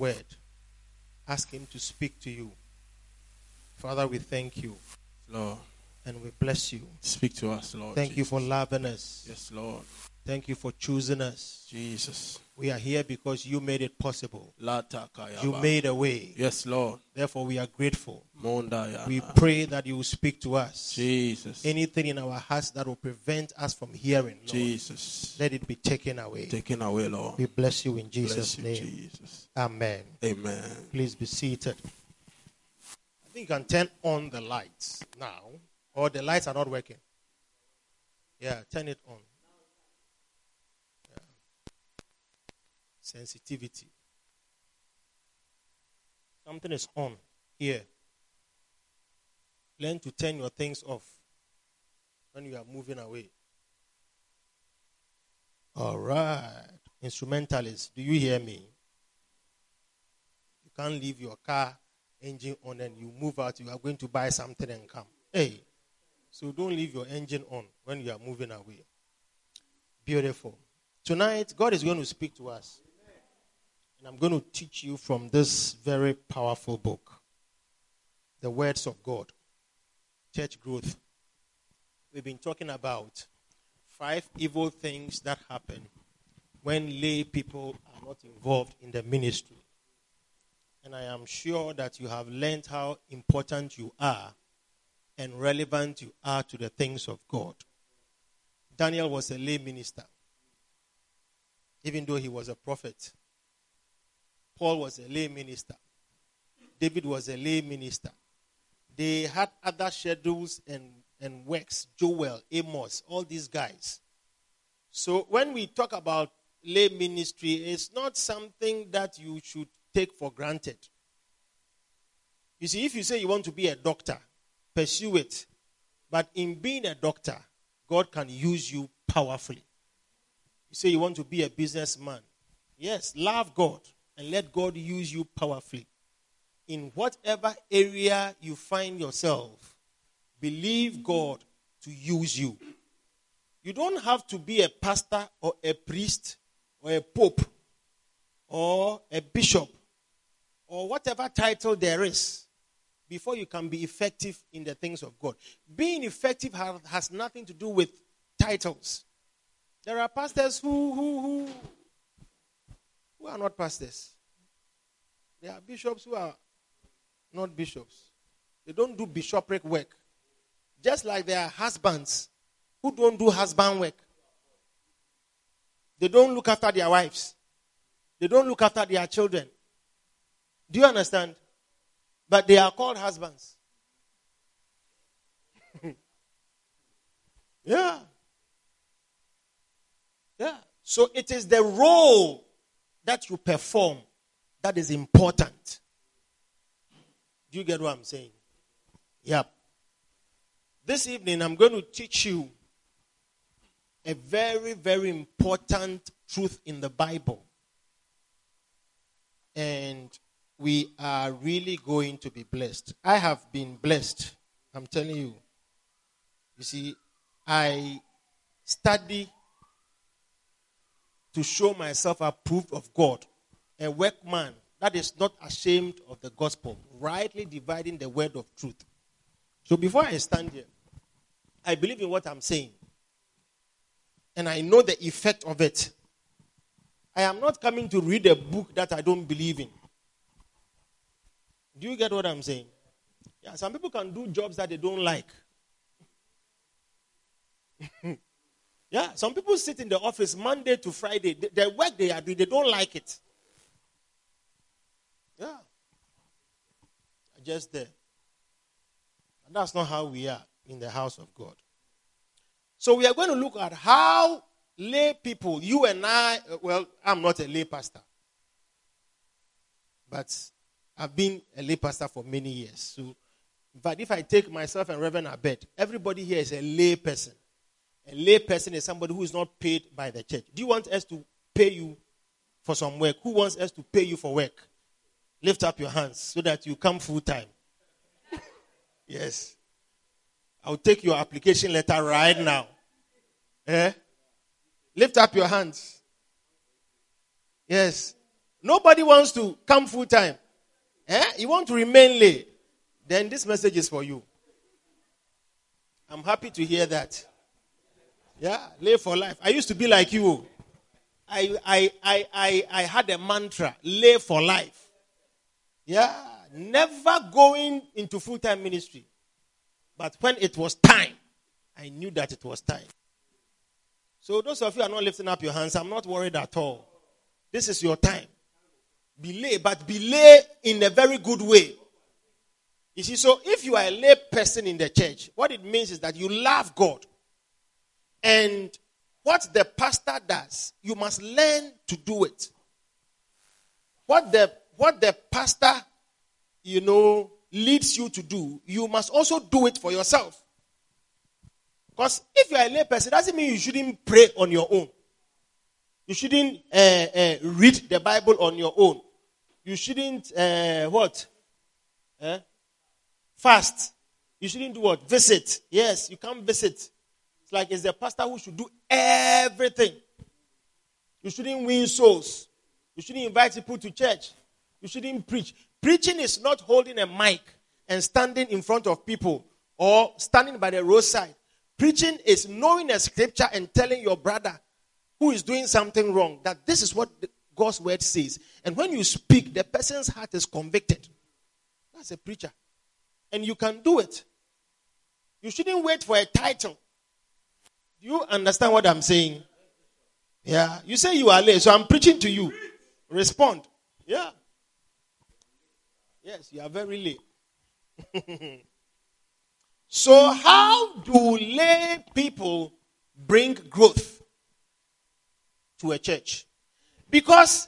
word. Ask Him to speak to you. Father, we thank you Lord, and we bless you. speak to us, Lord. Thank you for loving us. Yes, Lord. Thank you for choosing us. Jesus. We are here because you made it possible. You made a way. Yes, Lord. Therefore, we are grateful. We pray that you will speak to us. Jesus. Anything in our hearts that will prevent us from hearing, Lord, Jesus. let it be taken away. Taken away, Lord. We bless you in Jesus' you, name. Jesus. Amen. Amen. Please be seated. I think you can turn on the lights now, or the lights are not working. Yeah, turn it on. Sensitivity. Something is on here. Learn to turn your things off when you are moving away. All right. Instrumentalists, do you hear me? You can't leave your car engine on and you move out. You are going to buy something and come. Hey, so don't leave your engine on when you are moving away. Beautiful. Tonight, God is going to speak to us. And I'm going to teach you from this very powerful book The Words of God, Church Growth. We've been talking about five evil things that happen when lay people are not involved in the ministry. And I am sure that you have learned how important you are and relevant you are to the things of God. Daniel was a lay minister, even though he was a prophet. Paul was a lay minister. David was a lay minister. They had other schedules and, and works. Joel, Amos, all these guys. So when we talk about lay ministry, it's not something that you should take for granted. You see, if you say you want to be a doctor, pursue it. But in being a doctor, God can use you powerfully. You say you want to be a businessman. Yes, love God and let God use you powerfully. In whatever area you find yourself, believe God to use you. You don't have to be a pastor or a priest or a pope or a bishop or whatever title there is before you can be effective in the things of God. Being effective ha- has nothing to do with titles. There are pastors who, who, who, who are not pastors. There are bishops who are not bishops. They don't do bishopric work. Just like there are husbands who don't do husband work. They don't look after their wives. They don't look after their children. Do you understand? But they are called husbands. yeah. Yeah. So it is the role that you perform that is important. Do you get what I'm saying? Yep. This evening, I'm going to teach you a very, very important truth in the Bible. And we are really going to be blessed. I have been blessed. I'm telling you. You see, I study to show myself approved of God, a workman that is not ashamed of the gospel, rightly dividing the word of truth. So before I stand here, I believe in what I'm saying. And I know the effect of it. I am not coming to read a book that I don't believe in. Do you get what I'm saying? Yeah, some people can do jobs that they don't like. Yeah, some people sit in the office Monday to Friday. The, the work they are doing, they don't like it. Yeah. Just there. And that's not how we are in the house of God. So we are going to look at how lay people, you and I, uh, well, I'm not a lay pastor. But I've been a lay pastor for many years. So, but if I take myself and Reverend Abed, everybody here is a lay person. A lay person is somebody who is not paid by the church. Do you want us to pay you for some work? Who wants us to pay you for work? Lift up your hands so that you come full time. yes. I'll take your application letter right now. Eh? Lift up your hands. Yes. Nobody wants to come full time. Eh? You want to remain lay. Then this message is for you. I'm happy to hear that. Yeah, lay for life. I used to be like you. I, I, I, I, I had a mantra lay for life. Yeah, never going into full time ministry. But when it was time, I knew that it was time. So, those of you are not lifting up your hands, I'm not worried at all. This is your time. Belay, but belay in a very good way. You see, so if you are a lay person in the church, what it means is that you love God. And what the pastor does, you must learn to do it. What the what the pastor, you know, leads you to do, you must also do it for yourself. Because if you are a lay person, doesn't mean you shouldn't pray on your own. You shouldn't uh, uh, read the Bible on your own. You shouldn't uh, what? Eh? Fast. You shouldn't do what? Visit. Yes, you can't visit. It's like it's the pastor who should do everything. You shouldn't win souls. You shouldn't invite people to church. You shouldn't preach. Preaching is not holding a mic and standing in front of people or standing by the roadside Preaching is knowing a scripture and telling your brother who is doing something wrong that this is what God's word says. And when you speak, the person's heart is convicted. That's a preacher. And you can do it. You shouldn't wait for a title. Do you understand what I'm saying? Yeah. You say you are late, so I'm preaching to you. Respond. Yeah. Yes, you are very late. So, how do lay people bring growth to a church? Because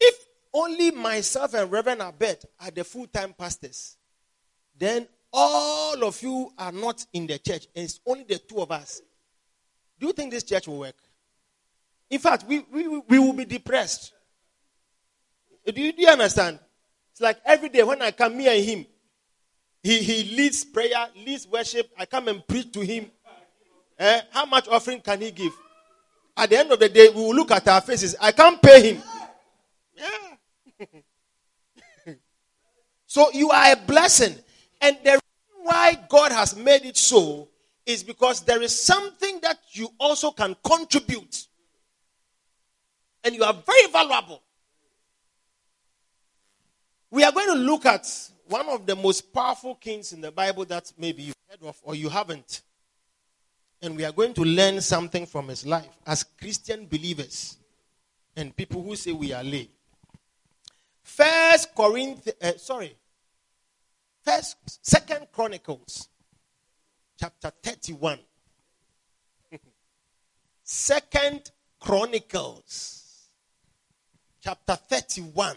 if only myself and Reverend Abed are the full time pastors, then all of you are not in the church, and it's only the two of us. Do you think this church will work? In fact, we, we, we will be depressed. Do you, do you understand? It's like every day when I come, me and him, he, he leads prayer, leads worship. I come and preach to him. Eh? How much offering can he give? At the end of the day, we will look at our faces. I can't pay him. Yeah. so you are a blessing. And the reason why God has made it so is because there is something that you also can contribute. And you are very valuable. We are going to look at one of the most powerful kings in the Bible that maybe you've heard of or you haven't. And we are going to learn something from his life as Christian believers and people who say we are lay. First Corinthians, uh, sorry, First, Second Chronicles, chapter thirty-one. Second Chronicles, chapter thirty-one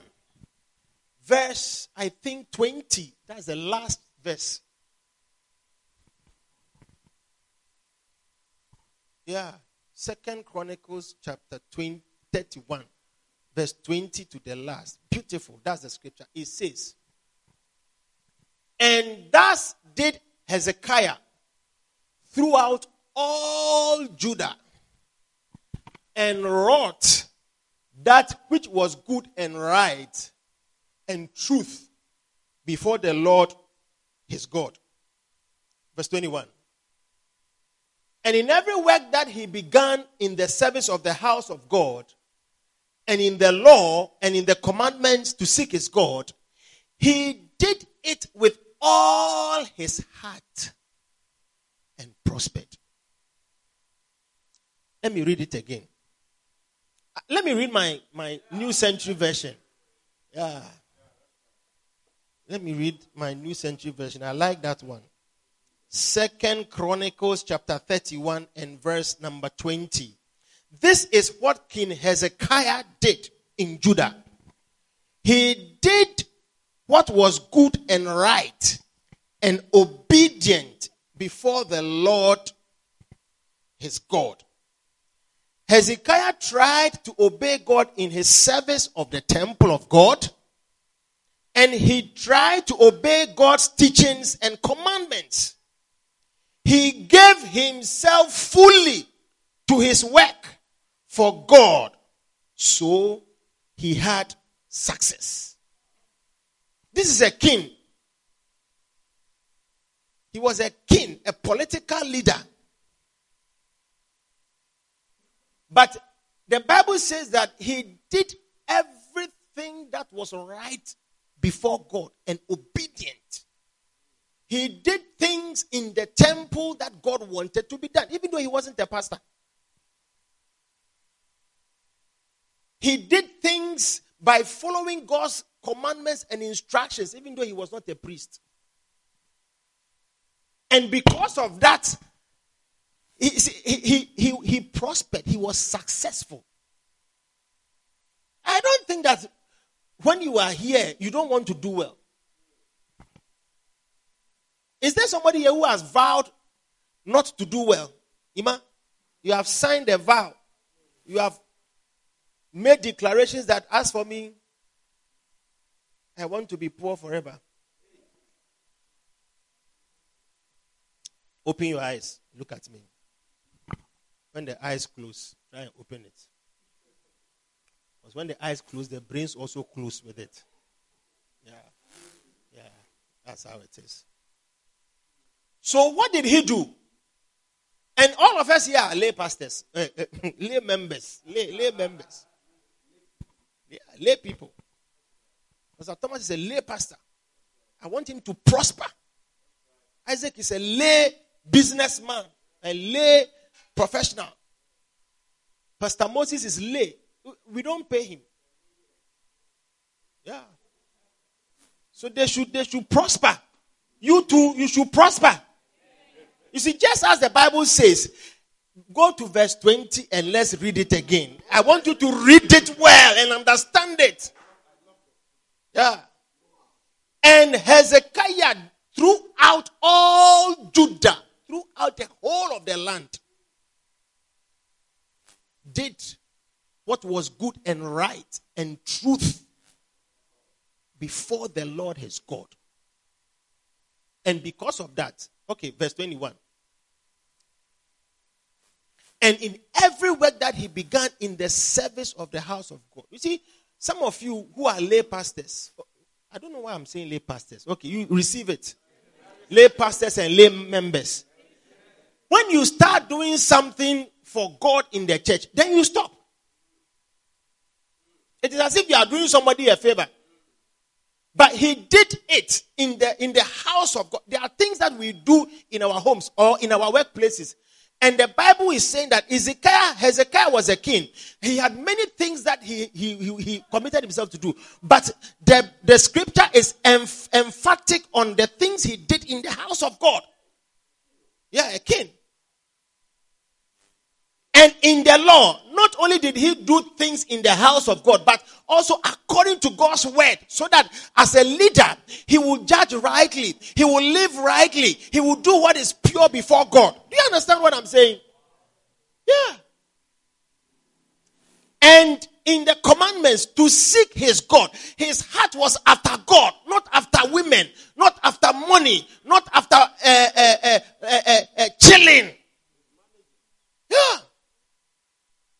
verse, I think 20. That's the last verse. Yeah. Second Chronicles chapter 20, 31, verse 20 to the last. Beautiful. That's the scripture. It says, And thus did Hezekiah throughout all Judah and wrought that which was good and right and truth before the Lord his God. Verse 21. And in every work that he began in the service of the house of God, and in the law and in the commandments to seek his God, he did it with all his heart prospered. Let me read it again. Uh, Let me read my, my New Century Version. Yeah. Let me read my New Century Version. I like that one. Second Chronicles chapter 31 and verse number 20. This is what King Hezekiah did in Judah. He did what was good and right and obedient before the Lord his God. Hezekiah tried to obey God in his service of the temple of God, and he tried to obey God's teachings and commandments. He gave himself fully to his work for God, so he had success. This is a king. He was a king, a political leader. But the Bible says that he did everything that was right before God and obedient. He did things in the temple that God wanted to be done, even though he wasn't a pastor. He did things by following God's commandments and instructions, even though he was not a priest. And because of that, he, he, he, he, prospered. He was successful. I don't think that when you are here, you don't want to do well. Is there somebody here who has vowed not to do well? Ima, you have signed a vow. You have made declarations that, as for me, I want to be poor forever. Open your eyes. Look at me. When the eyes close, try and open it. Because when the eyes close, the brains also close with it. Yeah. Yeah. That's how it is. So, what did he do? And all of us here are lay pastors, uh, uh, lay members, lay, lay members, yeah, lay people. Pastor Thomas is a lay pastor. I want him to prosper. Isaac is a lay businessman, a lay professional. Pastor Moses is lay. We don't pay him. Yeah. So they should they should prosper. You too, you should prosper. You see, just as the Bible says, go to verse 20 and let's read it again. I want you to read it well and understand it. Yeah. And Hezekiah throughout all Judah, throughout the whole of the land, did what was good and right and truth before the Lord his God. And because of that, okay, verse 21. And in every work that he began in the service of the house of God. You see, some of you who are lay pastors, I don't know why I'm saying lay pastors. Okay, you receive it. Lay pastors and lay members. When you start doing something for God in the church, then you stop. It is as if you are doing somebody a favor. But he did it in the in the house of God. There are things that we do in our homes or in our workplaces. And the Bible is saying that Ezekiah, Hezekiah was a king. He had many things that he, he, he, he committed himself to do. But the, the scripture is emph- emphatic on the things he did in the house of God. Yeah, a king. And in the law, not only did he do things in the house of God, but also according to God's word, so that as a leader, he will judge rightly, he will live rightly, he will do what is pure before God. Do you understand what I'm saying? Yeah. And in the commandments to seek his God, his heart was after God, not after women, not after money, not after uh, uh, uh, uh, uh, uh chilling. Yeah.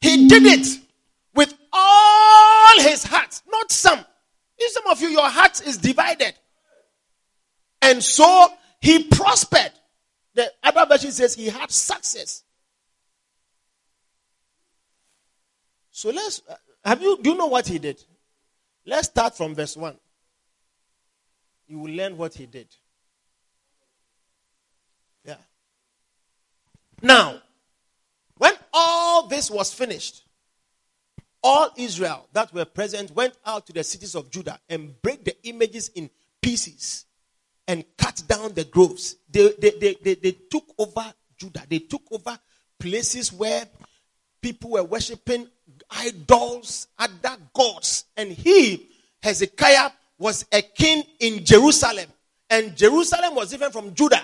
He did it with all his heart, not some. In some of you, your heart is divided. And so he prospered. The other version says he had success. So let's uh, have you do you know what he did? Let's start from verse 1. You will learn what he did. Yeah. Now, when all this was finished, all Israel that were present went out to the cities of Judah and break the images in pieces and cut down the groves. They, they, they, they, they took over Judah. They took over places where people were worshiping idols, other gods. And he, Hezekiah, was a king in Jerusalem. And Jerusalem was different from Judah.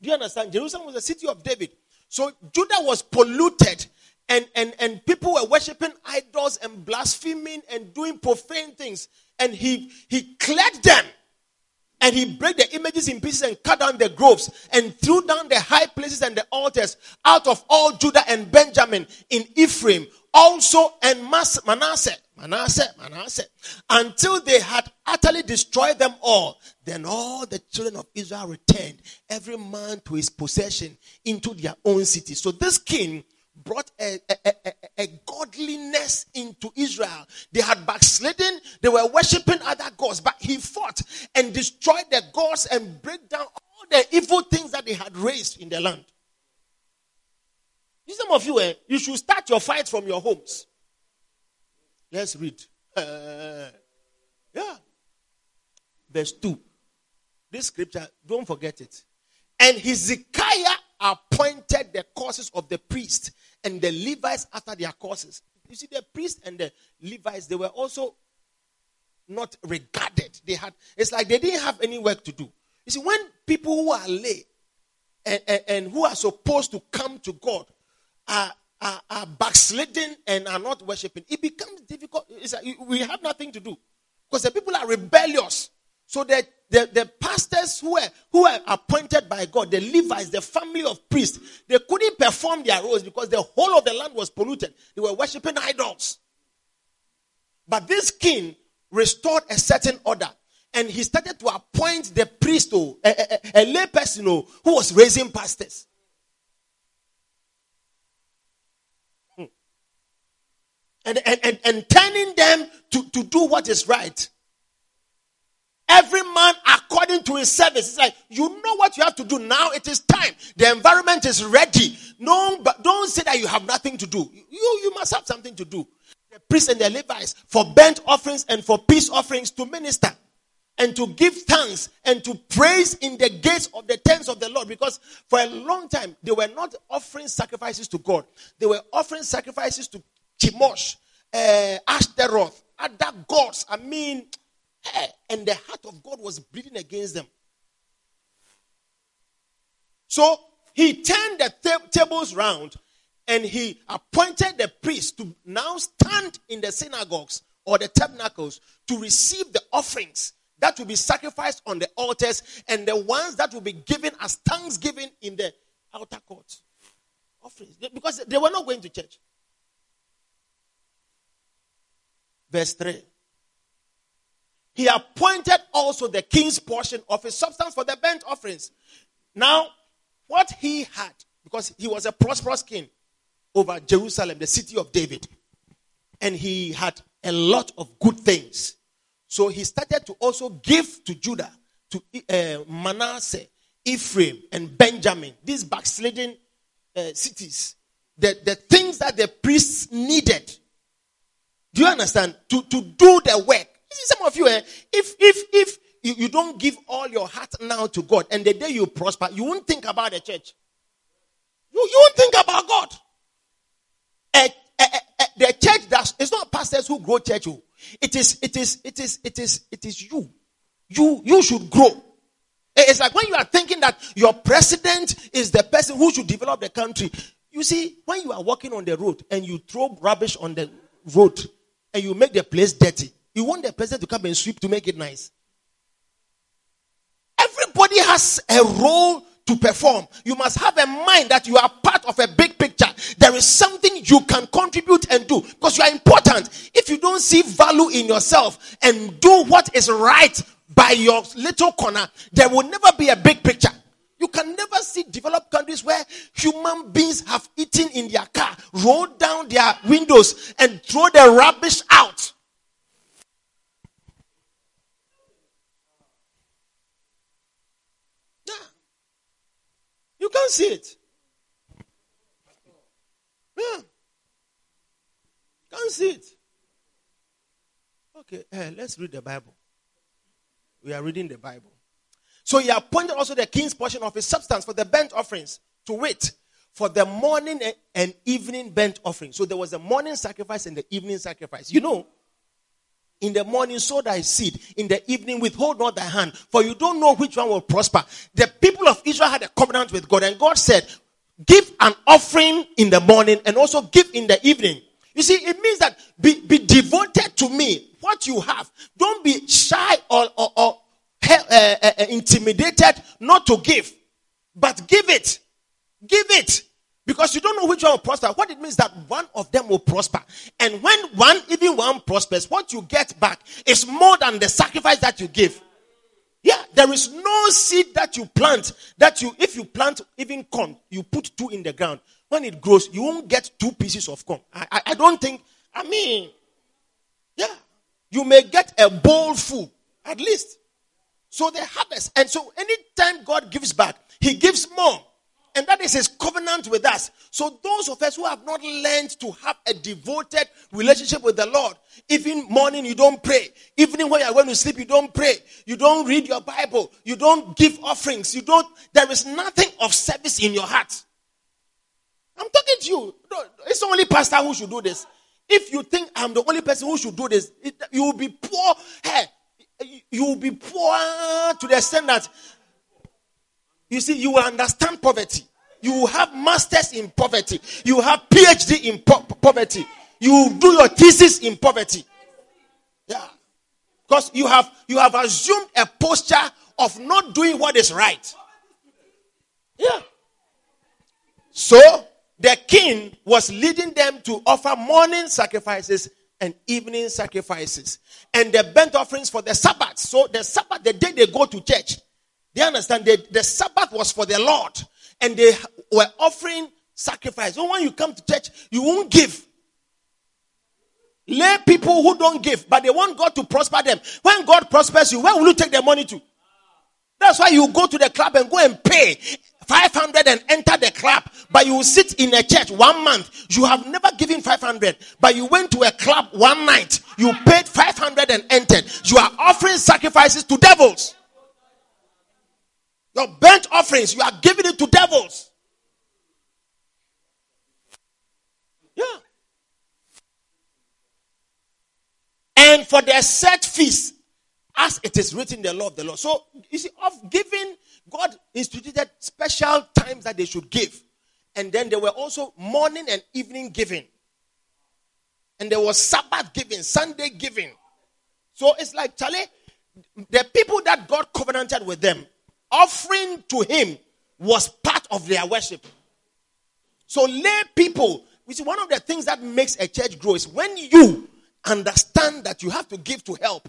Do you understand? Jerusalem was the city of David. So Judah was polluted and, and, and people were worshiping idols and blaspheming and doing profane things. And he, he cleared them. And he broke the images in pieces and cut down the groves and threw down the high places and the altars out of all Judah and Benjamin in Ephraim, also and Manasseh, Manasseh, Manasseh, until they had utterly destroyed them all. Then all the children of Israel returned, every man to his possession into their own city. So this king brought a, a, a, a, godliness into Israel. They had backslidden, they were worshiping other gods, but he fought and destroyed the gods and break down all the evil things that they had raised in the land. Some of you, eh, you should start your fight from your homes. Let's read. Uh, yeah. Verse 2. This scripture, don't forget it. And Hezekiah appointed the courses of the priest and the Levites after their courses. You see, the priests and the Levites, they were also not regarded. They had, it's like they didn't have any work to do. You see, when people who are lay and, and, and who are supposed to come to God are, are, are backsliding and are not worshiping, it becomes difficult. Like we have nothing to do because the people are rebellious. So that the, the pastors who were, who were appointed by God, the Levites, the family of priests, they couldn't perform their roles because the whole of the land was polluted. They were worshiping idols. But this king restored a certain order and he started to appoint the priest, oh, a, a, a lay person oh, who was raising pastors. Hmm. And, and, and, and turning them to, to do what is right. Every man according to his service. It's like, you know what you have to do now. It is time. The environment is ready. No, but don't say that you have nothing to do. You, you must have something to do. The priests and the Levites for burnt offerings and for peace offerings to minister and to give thanks and to praise in the gates of the tents of the Lord. Because for a long time, they were not offering sacrifices to God. They were offering sacrifices to Chemosh, uh, Ashtaroth, other gods. I mean, and the heart of God was bleeding against them. So he turned the th- tables round and he appointed the priests to now stand in the synagogues or the tabernacles to receive the offerings that will be sacrificed on the altars and the ones that will be given as thanksgiving in the outer court. Offerings. Because they were not going to church. Verse 3. He appointed also the king's portion of his substance for the burnt offerings. Now, what he had, because he was a prosperous king over Jerusalem, the city of David, and he had a lot of good things. So he started to also give to Judah, to uh, Manasseh, Ephraim, and Benjamin, these backsliding uh, cities, the, the things that the priests needed. Do you understand? To, to do the work. You see, some of you, eh, if if if you, you don't give all your heart now to God, and the day you prosper, you won't think about the church. You, you won't think about God. Eh, eh, the church that it's not pastors who grow church. Oh. It is it is it is it is it is you. You you should grow. It's like when you are thinking that your president is the person who should develop the country. You see, when you are walking on the road and you throw rubbish on the road and you make the place dirty, you want the president to come and sweep to make it nice. Everybody has a role to perform. You must have a mind that you are part of a big picture. There is something you can contribute and do because you are important. If you don't see value in yourself and do what is right by your little corner, there will never be a big picture. You can never see developed countries where human beings have eaten in their car, rolled down their windows, and throw the rubbish out. You can't see it. Yeah. Can't see it. Okay, eh, let's read the Bible. We are reading the Bible. So he appointed also the king's portion of his substance for the burnt offerings, to wit, for the morning and evening burnt offering. So there was a morning sacrifice and the evening sacrifice. You know, in the morning sow thy seed, in the evening withhold not thy hand, for you don't know which one will prosper. The people of Israel had a covenant with God, and God said, Give an offering in the morning and also give in the evening. You see, it means that be, be devoted to me. What you have. Don't be shy or, or, or uh, uh, uh, intimidated not to give, but give it. Give it. Because you don't know which one will prosper. What it means that one of them will prosper. And when one, even one prospers, what you get back is more than the sacrifice that you give. Yeah, there is no seed that you plant that you, if you plant even corn, you put two in the ground. When it grows, you won't get two pieces of corn. I, I, I don't think, I mean, yeah, you may get a bowl full at least. So the harvest. And so anytime God gives back, He gives more. And that is his covenant with us. So those of us who have not learned to have a devoted relationship with the Lord, even morning you don't pray, evening when you're going to sleep you don't pray, you don't read your Bible, you don't give offerings, you don't, there is nothing of service in your heart. I'm talking to you. It's only pastor who should do this. If you think I'm the only person who should do this, it, you will be poor. Hey, you will be poor to the extent that you see, you will understand poverty. You will have masters in poverty. You will have PhD in po- poverty. You will do your thesis in poverty. Yeah. Because you have you have assumed a posture of not doing what is right. Yeah. So the king was leading them to offer morning sacrifices and evening sacrifices and the burnt offerings for the Sabbath. So the Sabbath, the day they go to church, they understand that the Sabbath was for the Lord and they were offering sacrifice. So when you come to church, you won't give. Lay people who don't give, but they want God to prosper them. When God prospers you, where will you take the money to? That's why you go to the club and go and pay 500 and enter the club, but you sit in a church one month. You have never given 500, but you went to a club one night. You paid 500 and entered. You are offering sacrifices to devils. Your burnt offerings, you are giving it to devils. Yeah. And for their set feast, as it is written in the law of the Lord. So, you see, of giving, God instituted special times that they should give. And then there were also morning and evening giving. And there was Sabbath giving, Sunday giving. So it's like, Charlie, the people that God covenanted with them, offering to him was part of their worship. So lay people, which is one of the things that makes a church grow is when you understand that you have to give to help.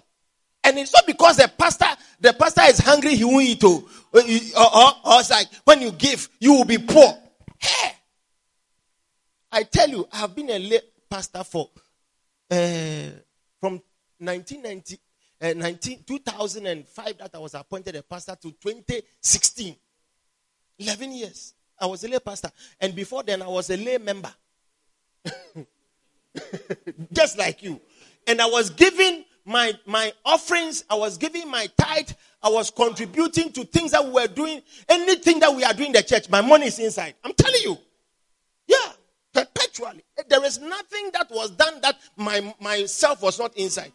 And it's not because the pastor, the pastor is hungry, he won't eat. Or, or, or, it's like when you give, you will be poor. Hey, I tell you, I have been a lay pastor for uh, from 1990, uh, 19, 2005 that I was appointed a pastor to 2016. 11 years. I was a lay pastor. And before then, I was a lay member. Just like you. And I was giving my, my offerings, I was giving my tithe, I was contributing to things that we were doing. Anything that we are doing in the church, my money is inside. I'm telling you. Yeah, perpetually. There is nothing that was done that my myself was not inside.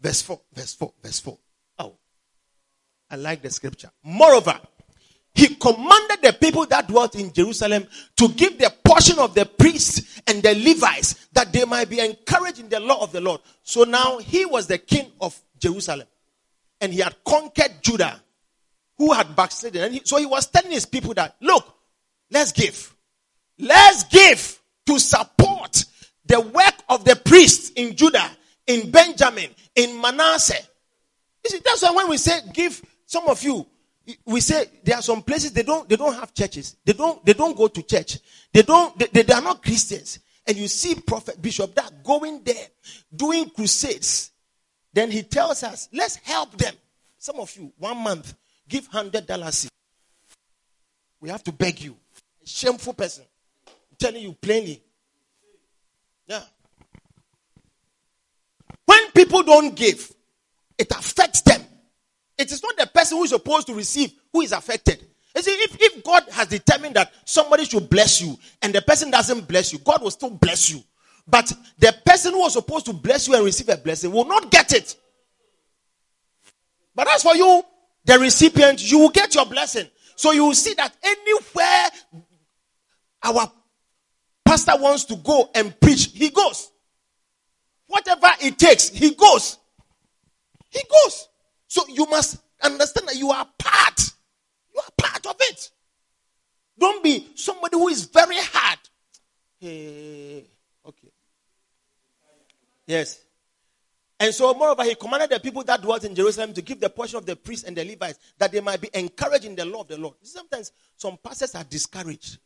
Verse 4, verse 4, verse 4. Oh, I like the scripture. Moreover, he commanded the people that dwelt in Jerusalem to give the portion of the priests and the Levites that they might be encouraged in the law of the Lord. So now he was the king of Jerusalem and he had conquered Judah who had backslidden. And he, so he was telling his people that, look, let's give. Let's give to support the work of the priests in Judah, in Benjamin, in Manasseh. You see, that's why when we say give, some of you, we say there are some places they don't they don't have churches. They don't they don't go to church. They don't they, they, they are not Christians. And you see Prophet Bishop that going there doing crusades. Then he tells us, let's help them. Some of you, one month, give hundred dollars. We have to beg you. A shameful person. telling you plainly. Yeah. When people don't give, it affects them. It is not the person who is supposed to receive who is affected. You see, if, if God has determined that somebody should bless you and the person doesn't bless you, God will still bless you. But the person who was supposed to bless you and receive a blessing will not get it. But as for you, the recipient, you will get your blessing. So you will see that anywhere our pastor wants to go and preach, he goes. Whatever it takes, he goes. He goes. So you must understand that you are part. You are part of it. Don't be somebody who is very hard. Hey, okay. Yes. And so, moreover, he commanded the people that dwelt in Jerusalem to give the portion of the priests and the Levites that they might be encouraged in the law of the Lord. Sometimes some pastors are discouraged.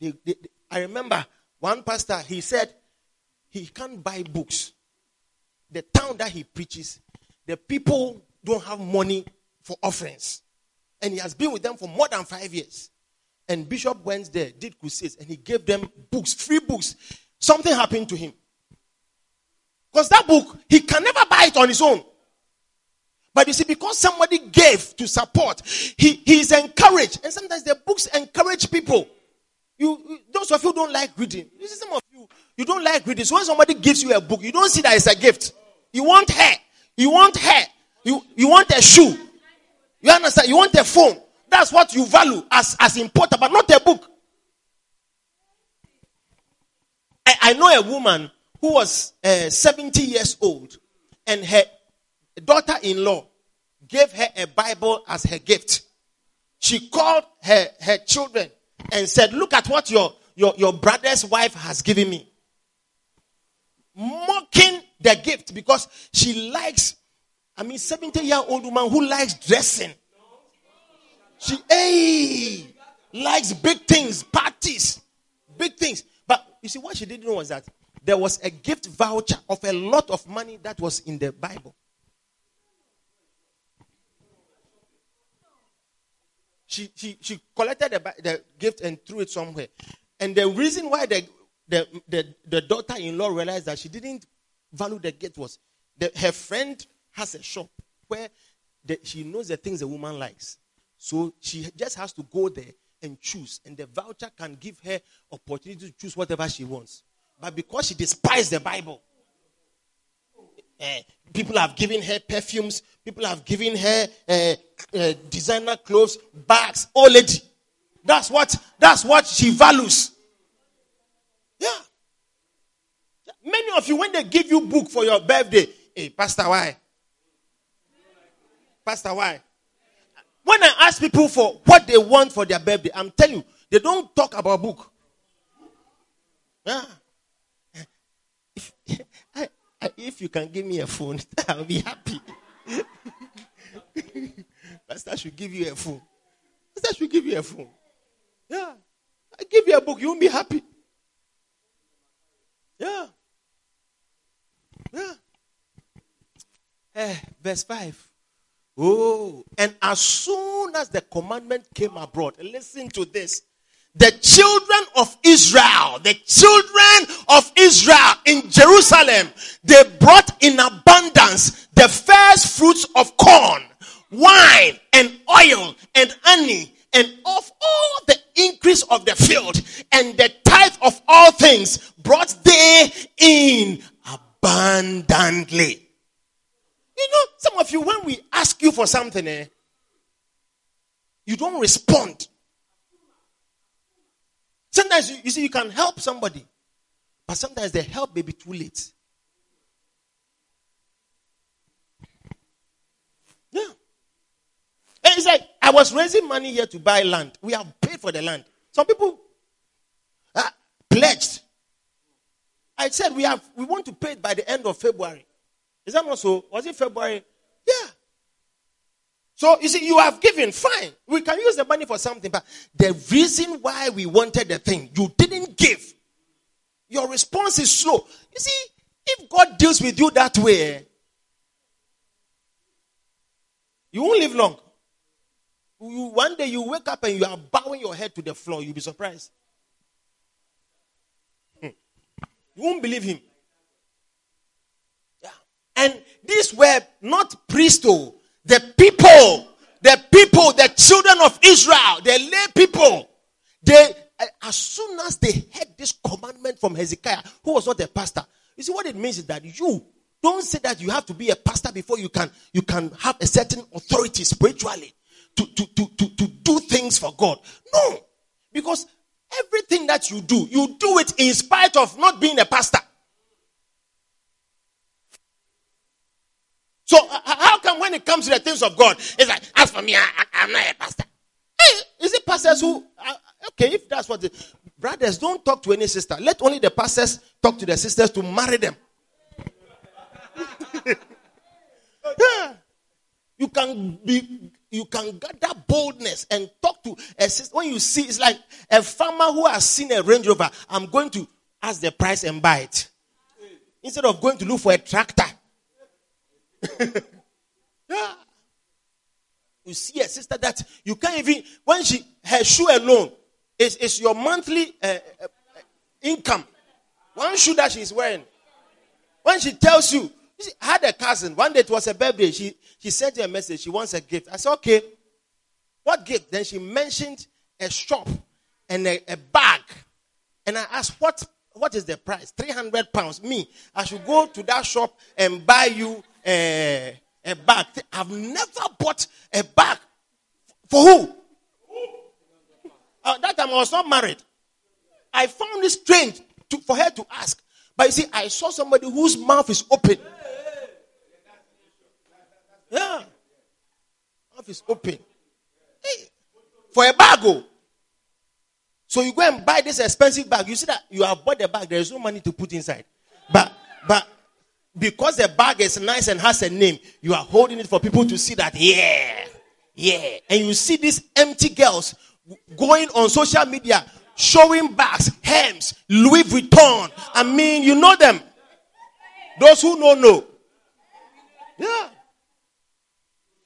They, they, they, I remember one pastor, he said he can't buy books. The town that he preaches, the people don't have money for offerings. And he has been with them for more than five years. And Bishop went there, did crusades, and he gave them books, free books. Something happened to him. Because that book, he can never buy it on his own. But you see, because somebody gave to support, he, he is encouraged. And sometimes the books encourage people. You, those of you don't like reading. You see, some of you, you don't like reading. So when somebody gives you a book, you don't see that it's a gift. You want her. You want hair. You, you want a shoe. You understand? You want a phone. That's what you value as, as important, but not a book. I, I know a woman who was uh, 70 years old, and her daughter in law gave her a Bible as her gift. She called her, her children and said, Look at what your, your, your brother's wife has given me. Mocking the gift because she likes, I mean, 70 year old woman who likes dressing. She, hey, likes big things, parties, big things. But you see, what she didn't know was that there was a gift voucher of a lot of money that was in the Bible. She, she, she collected the, the gift and threw it somewhere. And the reason why the, the, the, the daughter in law realized that she didn't value the gift was that her friend has a shop where the, she knows the things a woman likes. So she just has to go there and choose. And the voucher can give her opportunity to choose whatever she wants. But because she despised the Bible, uh, people have given her perfumes, people have given her uh, uh, designer clothes, bags, oh lady. That's what that's what she values. Yeah. Many of you, when they give you book for your birthday, hey, Pastor, why? Pastor, why? When I ask people for what they want for their birthday, I'm telling you, they don't talk about book. Yeah. If, if you can give me a phone, I'll be happy. Pastor should give you a phone. Pastor should give you a phone. Yeah. I give you a book, you won't be happy. Yeah. Yeah. Eh, verse 5. Oh, and as soon as the commandment came abroad, listen to this. The children of Israel, the children of Israel in Jerusalem, they brought in abundance the first fruits of corn, wine, and oil, and honey, and of all the increase of the field, and the tithe of all things brought they in abundantly. You know, some of you, when we ask you for something, eh, you don't respond. Sometimes you, you see, you can help somebody, but sometimes the help may be too late. Yeah. And it's like, I was raising money here to buy land. We have paid for the land. Some people uh, pledged. I said we have we want to pay it by the end of February. Is that not so? Was it February? Yeah. So you see, you have given, fine. We can use the money for something, but the reason why we wanted the thing, you didn't give. Your response is slow. You see, if God deals with you that way, you won't live long. You, one day you wake up and you are bowing your head to the floor. You'll be surprised. Hmm. You won't believe him. And these were not priests, though. The people, the people, the children of Israel, the lay people, they, uh, as soon as they heard this commandment from Hezekiah, who was not a pastor, you see what it means is that you don't say that you have to be a pastor before you can you can have a certain authority spiritually to, to, to, to, to do things for God. No. Because everything that you do, you do it in spite of not being a pastor. So uh, how come when it comes to the things of God, it's like, as for me, I, am not a pastor. Hey, is it pastors who, uh, okay, if that's what the brothers don't talk to any sister. Let only the pastors talk to their sisters to marry them. You can be you can gather boldness and talk to a sister. When you see, it's like a farmer who has seen a Range Rover. I'm going to ask the price and buy it. Instead of going to look for a tractor. yeah. You see a sister that you can't even, when she, her shoe alone is, is your monthly uh, uh, income. One shoe that she's wearing. When she tells you, See, I had a cousin. One day it was a birthday. She, she sent me a message. She wants a gift. I said, okay. What gift? Then she mentioned a shop and a, a bag. And I asked, what, what is the price? 300 pounds. Me, I should go to that shop and buy you a, a bag. I've never bought a bag. For who? Uh, that time I was not married. I found it strange to, for her to ask. But you see, I saw somebody whose mouth is open. Yeah. Mouth is open. Hey. For a bag. Oh. So you go and buy this expensive bag. You see that you have bought the bag, there is no money to put inside. But but because the bag is nice and has a name, you are holding it for people to see that, yeah, yeah. And you see these empty girls going on social media showing bags, Hermes, Louis Vuitton. I mean, you know them. Those who don't know. Yeah.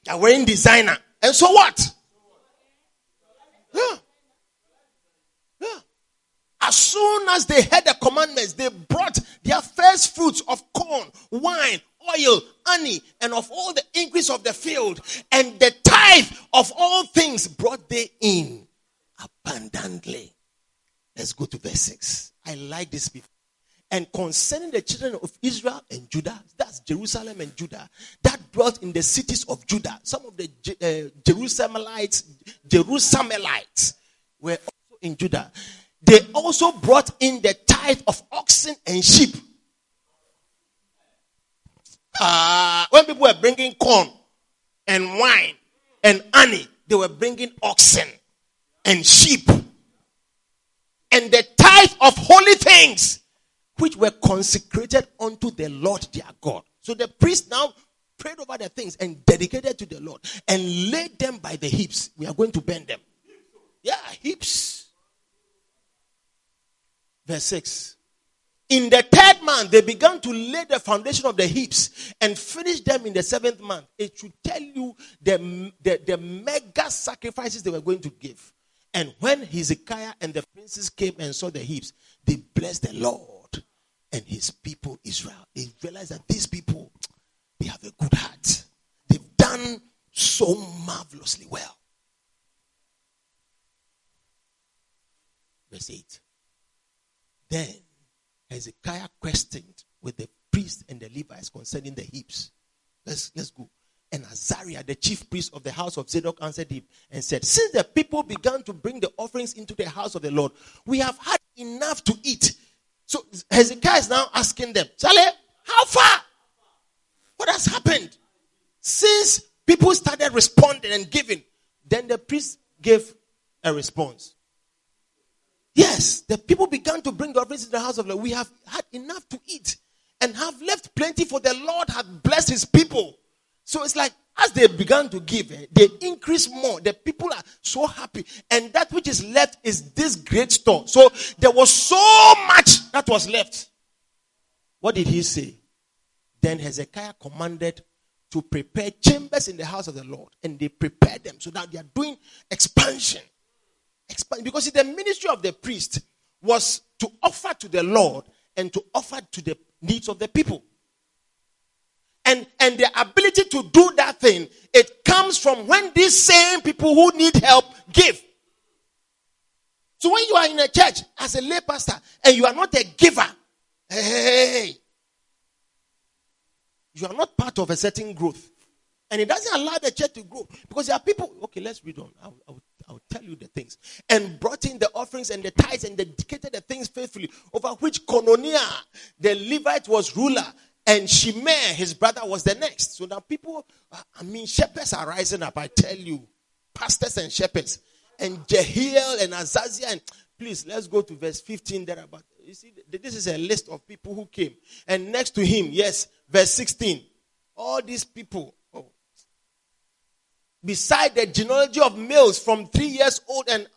They're wearing designer. And so what? Yeah. As soon as they heard the commandments, they brought their first fruits of corn, wine, oil, honey, and of all the increase of the field, and the tithe of all things brought they in abundantly. Let's go to verse 6. I like this before. And concerning the children of Israel and Judah, that's Jerusalem and Judah, that dwelt in the cities of Judah. Some of the uh, Jerusalemites, Jerusalemites were also in Judah. They also brought in the tithe of oxen and sheep. Uh, when people were bringing corn and wine and honey, they were bringing oxen and sheep. And the tithe of holy things which were consecrated unto the Lord their God. So the priest now prayed over the things and dedicated to the Lord and laid them by the heaps. We are going to burn them. Yeah, heaps. Verse 6. In the third month, they began to lay the foundation of the heaps and finish them in the seventh month. It should tell you the, the, the mega sacrifices they were going to give. And when Hezekiah and the princes came and saw the heaps, they blessed the Lord and his people Israel. They realized that these people, they have a good heart. They've done so marvelously well. Verse 8. Then Hezekiah questioned with the priests and the Levites concerning the heaps. Let's, let's go. And Azariah, the chief priest of the house of Zadok, answered him and said, Since the people began to bring the offerings into the house of the Lord, we have had enough to eat so Hezekiah is now asking them, Charlie, how far? What has happened? Since people started responding and giving, then the priest gave a response. Yes, the people began to bring the offerings to the house of the Lord. We have had enough to eat and have left plenty for the Lord had blessed his people. So it's like as they began to give, eh, they increase more. The people are so happy. And that which is left is this great store. So there was so much that was left. What did he say? Then Hezekiah commanded to prepare chambers in the house of the Lord. And they prepared them so that they are doing expansion. Expand, because the ministry of the priest was to offer to the Lord and to offer to the needs of the people. And, and the ability to do that thing, it comes from when these same people who need help give. So when you are in a church as a lay pastor and you are not a giver, hey, you are not part of a certain growth. And it doesn't allow the church to grow. Because there are people, okay, let's read on. I'll, I'll, I'll tell you the things. And brought in the offerings and the tithes and dedicated the things faithfully, over which Cononiah, the Levite, was ruler. And Shimei, his brother, was the next. So now people, I mean, shepherds are rising up, I tell you. Pastors and shepherds. And Jehiel and Azaziah. And please, let's go to verse 15 there. About, you see, this is a list of people who came. And next to him, yes, verse 16. All these people, beside the genealogy of males from three years old and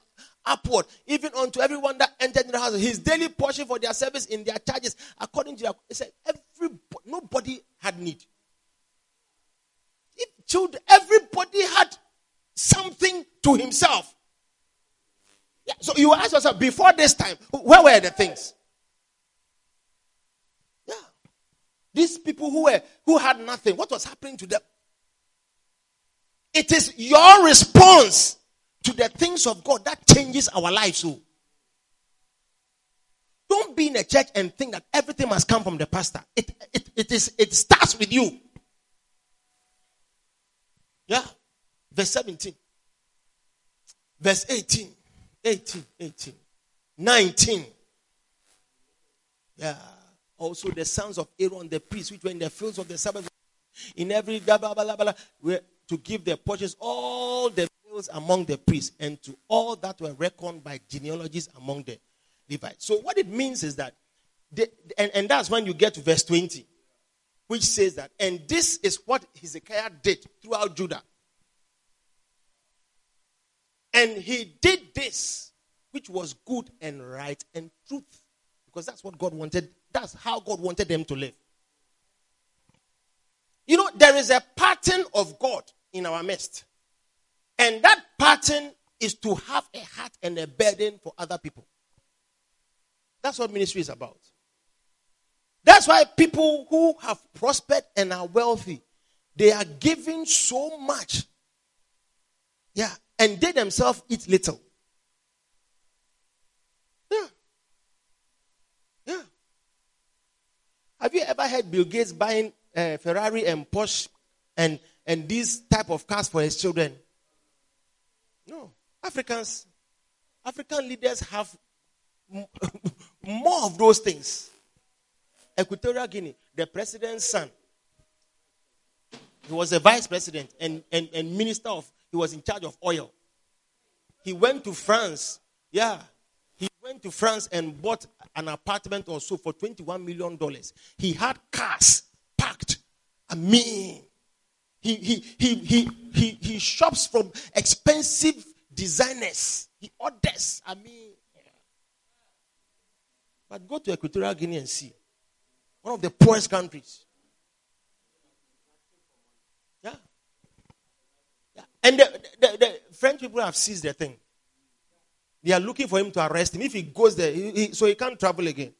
upward, even unto everyone that entered in the house, his daily portion for their service in their charges, according to their, it said, every, nobody had need. If children, everybody had something to himself. Yeah, so you ask yourself, before this time, where were the things? Yeah. These people who were who had nothing, what was happening to them? It is your response to the things of God that changes our lives. So don't be in a church and think that everything must come from the pastor. It, it, it is it starts with you. Yeah. Verse 17. Verse 18. 18. 18. 19. Yeah. Also the sons of Aaron, the priests, which were in the fields of the Sabbath, in every blah, blah, blah, blah, were to give their portions all the males among the priests and to all that were reckoned by genealogies among the Levites. So what it means is that, and, and that's when you get to verse 20, which says that, and this is what Hezekiah did throughout Judah. And he did this, which was good and right and truth. Because that's what God wanted. That's how God wanted them to live. You know, there is a pattern of God in our midst. And that pattern is to have a heart and a burden for other people. That's what ministry is about. That's why people who have prospered and are wealthy, they are giving so much. Yeah. And they themselves eat little. Yeah. Yeah. Have you ever heard Bill Gates buying uh, Ferrari and Porsche and, and these type of cars for his children? No. Africans, African leaders have more of those things. Equatorial Guinea, the president's son, he was a vice president and, and, and minister of, he was in charge of oil. He went to France. Yeah. He went to France and bought an apartment or so for $21 million. He had cars. I mean, he, he, he, he, he, he shops from expensive designers. He orders. I mean, but go to Equatorial Guinea and see. One of the poorest countries. Yeah. yeah. And the, the, the French people have seized the thing. They are looking for him to arrest him. If he goes there, he, he, so he can't travel again.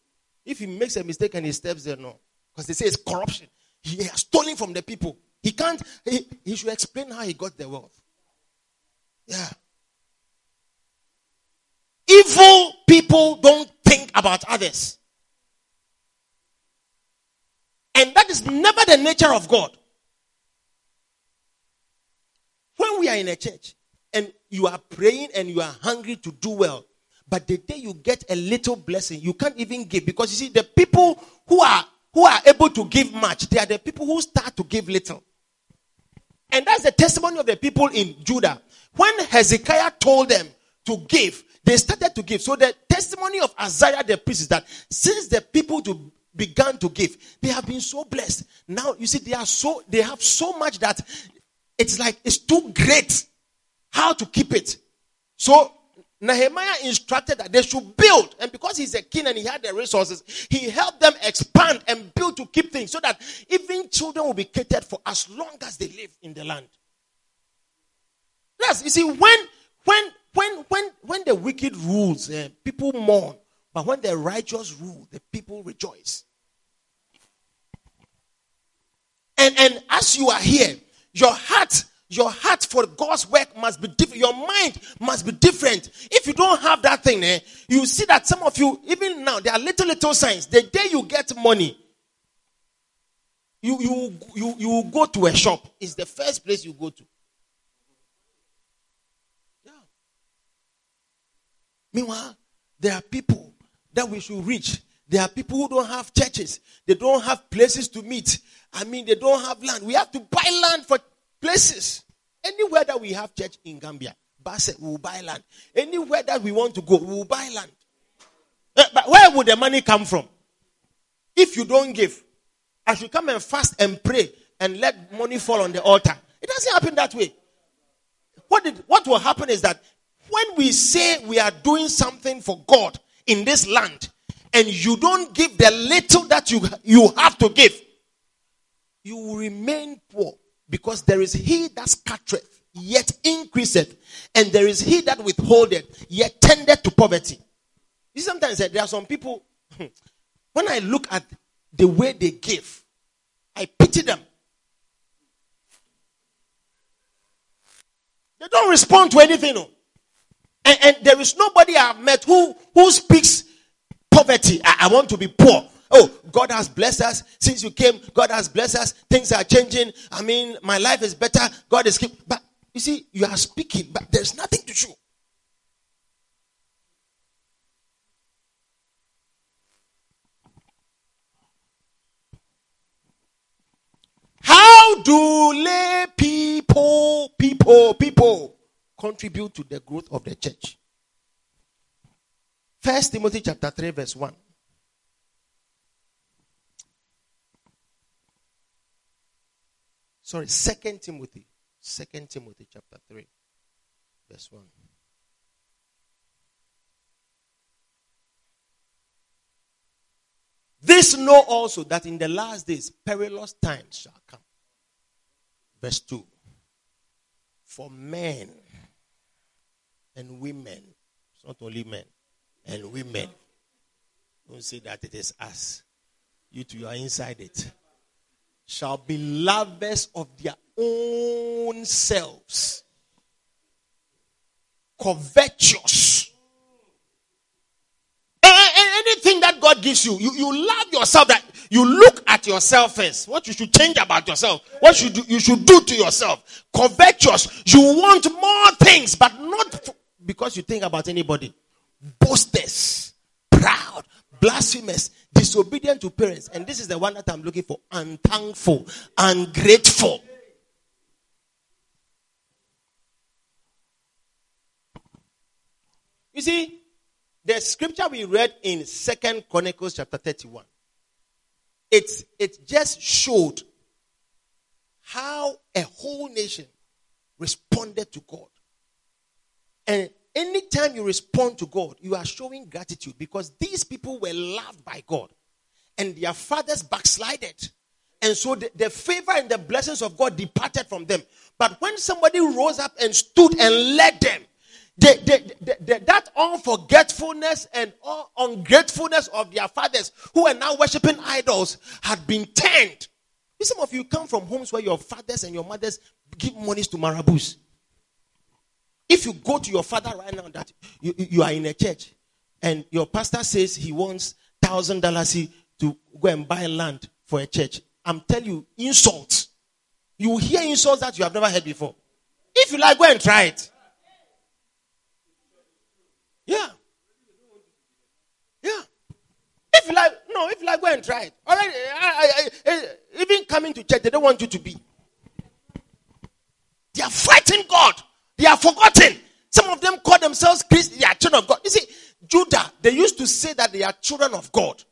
If he makes a mistake and he steps there, no. Because they say it's corruption. He has stolen from the people. He can't, he, he should explain how he got the wealth. Yeah. Evil people don't think about others. And that is never the nature of God. When we are in a church and you are praying and you are hungry to do well, but the day you get a little blessing, you can't even give because you see, the people who are who are able to give much, they are the people who start to give little. And that's the testimony of the people in Judah. When Hezekiah told them to give, they started to give. So the testimony of Isaiah the priest is that since the people to began to give, they have been so blessed. Now you see, they are so they have so much that it's like it's too great how to keep it. So Nehemiah instructed that they should build, and because he's a king and he had the resources, he helped them expand and build to keep things so that even children will be catered for as long as they live in the land. Yes, you see, when when when when when the wicked rules, uh, people mourn. But when the righteous rule, the people rejoice. And and as you are here, your heart, your heart for God's work must be different. Your mind must be different. If you don't have that thing, eh, you see that some of you, even now, there are little little signs. The day you get money, you you you you go to a shop. It's the first place you go to. Yeah. Meanwhile, there are people that we should reach. There are people who don't have churches. They don't have places to meet. I mean, they don't have land. We have to buy land for places. Anywhere that we have church in Gambia, Basse, we will buy land. Anywhere that we want to go, we will buy land. Eh, But where would the money come from? If you don't give, I should come and fast and pray and let money fall on the altar. It doesn't happen that way. What did what will happen is that when we say we are doing something for God in this land, and you don't give the little that you you have to give, you will remain poor because there is he that scattereth yet increaseth, and there is he that withholdeth yet tendeth to poverty. You sometimes eh, there are some people. When I look at the way they give, I pity them. They don't respond to anything. no. And, and there is nobody I've met who, who speaks poverty. I, I want to be poor. Oh, God has blessed us. Since you came, God has blessed us. Things are changing. I mean, my life is better. God is keep. But you see, you are speaking, but there's nothing to show. How do lay people, people, people contribute to the growth of the church? First Timothy chapter 3, verse 1. Sorry, Second Timothy. Second Timothy chapter 3, verse 1. This know also that in the last days perilous times shall come. Verse 2. For men and women, it's not only men and women. Don't say that it is us. You two are inside it. Shall be lovers of their own selves, covetous. Anything that God gives you, you, you love yourself. That you look at yourself first. What you should change about yourself. What should you, you should do to yourself. Covetous. You want more things, but not because you think about anybody. Boasters, proud, blasphemous, disobedient to parents. And this is the one that I'm looking for. Unthankful, ungrateful. You see, the scripture we read in Second Chronicles chapter 31, it, it just showed how a whole nation responded to God. And anytime you respond to God, you are showing gratitude because these people were loved by God and their fathers backslided. And so the, the favor and the blessings of God departed from them. But when somebody rose up and stood and led them, the, the, the, the- that unforgetfulness and un- ungratefulness of their fathers who are now worshiping idols had been turned. Some of you come from homes where your fathers and your mothers give monies to marabouts. If you go to your father right now that you, you are in a church and your pastor says he wants thousand dollars to go and buy land for a church, I'm telling you, insults. You hear insults that you have never heard before. If you like, go and try it. Yeah. Yeah. If you like, no, if you like, go and try it. Right. I, I, I, even coming to church, they don't want you to be. They are fighting God. They are forgotten. Some of them call themselves Christians. They are children of God. You see, Judah, they used to say that they are children of God.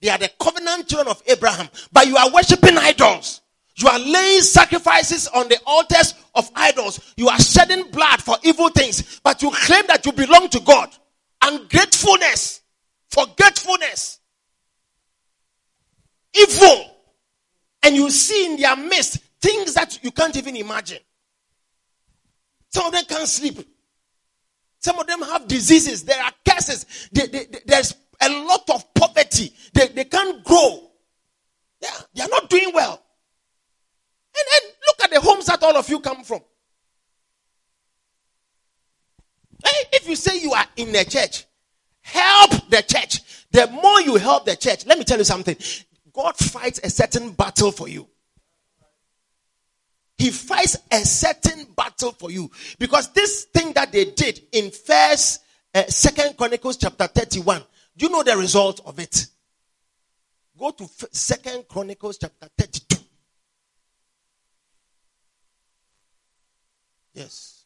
They are the covenant children of Abraham. But you are worshiping idols. You are laying sacrifices on the altars of idols. You are shedding blood for evil things. But you claim that you belong to God. Ungratefulness. Forgetfulness. Evil. And you see in their midst things that you can't even imagine. Some of them can't sleep. Some of them have diseases. There are curses. They, they, they, there's a lot of poverty. They, they can't grow. Yeah, they are not doing well. And, and look at the homes that all of you come from. If you say you are in a church, help the church. The more you help the church, let me tell you something. God fights a certain battle for you. He fights a certain battle for you because this thing that they did in First, uh, Second Chronicles chapter thirty-one. Do you know the result of it? Go to Second Chronicles chapter thirty-two. Yes.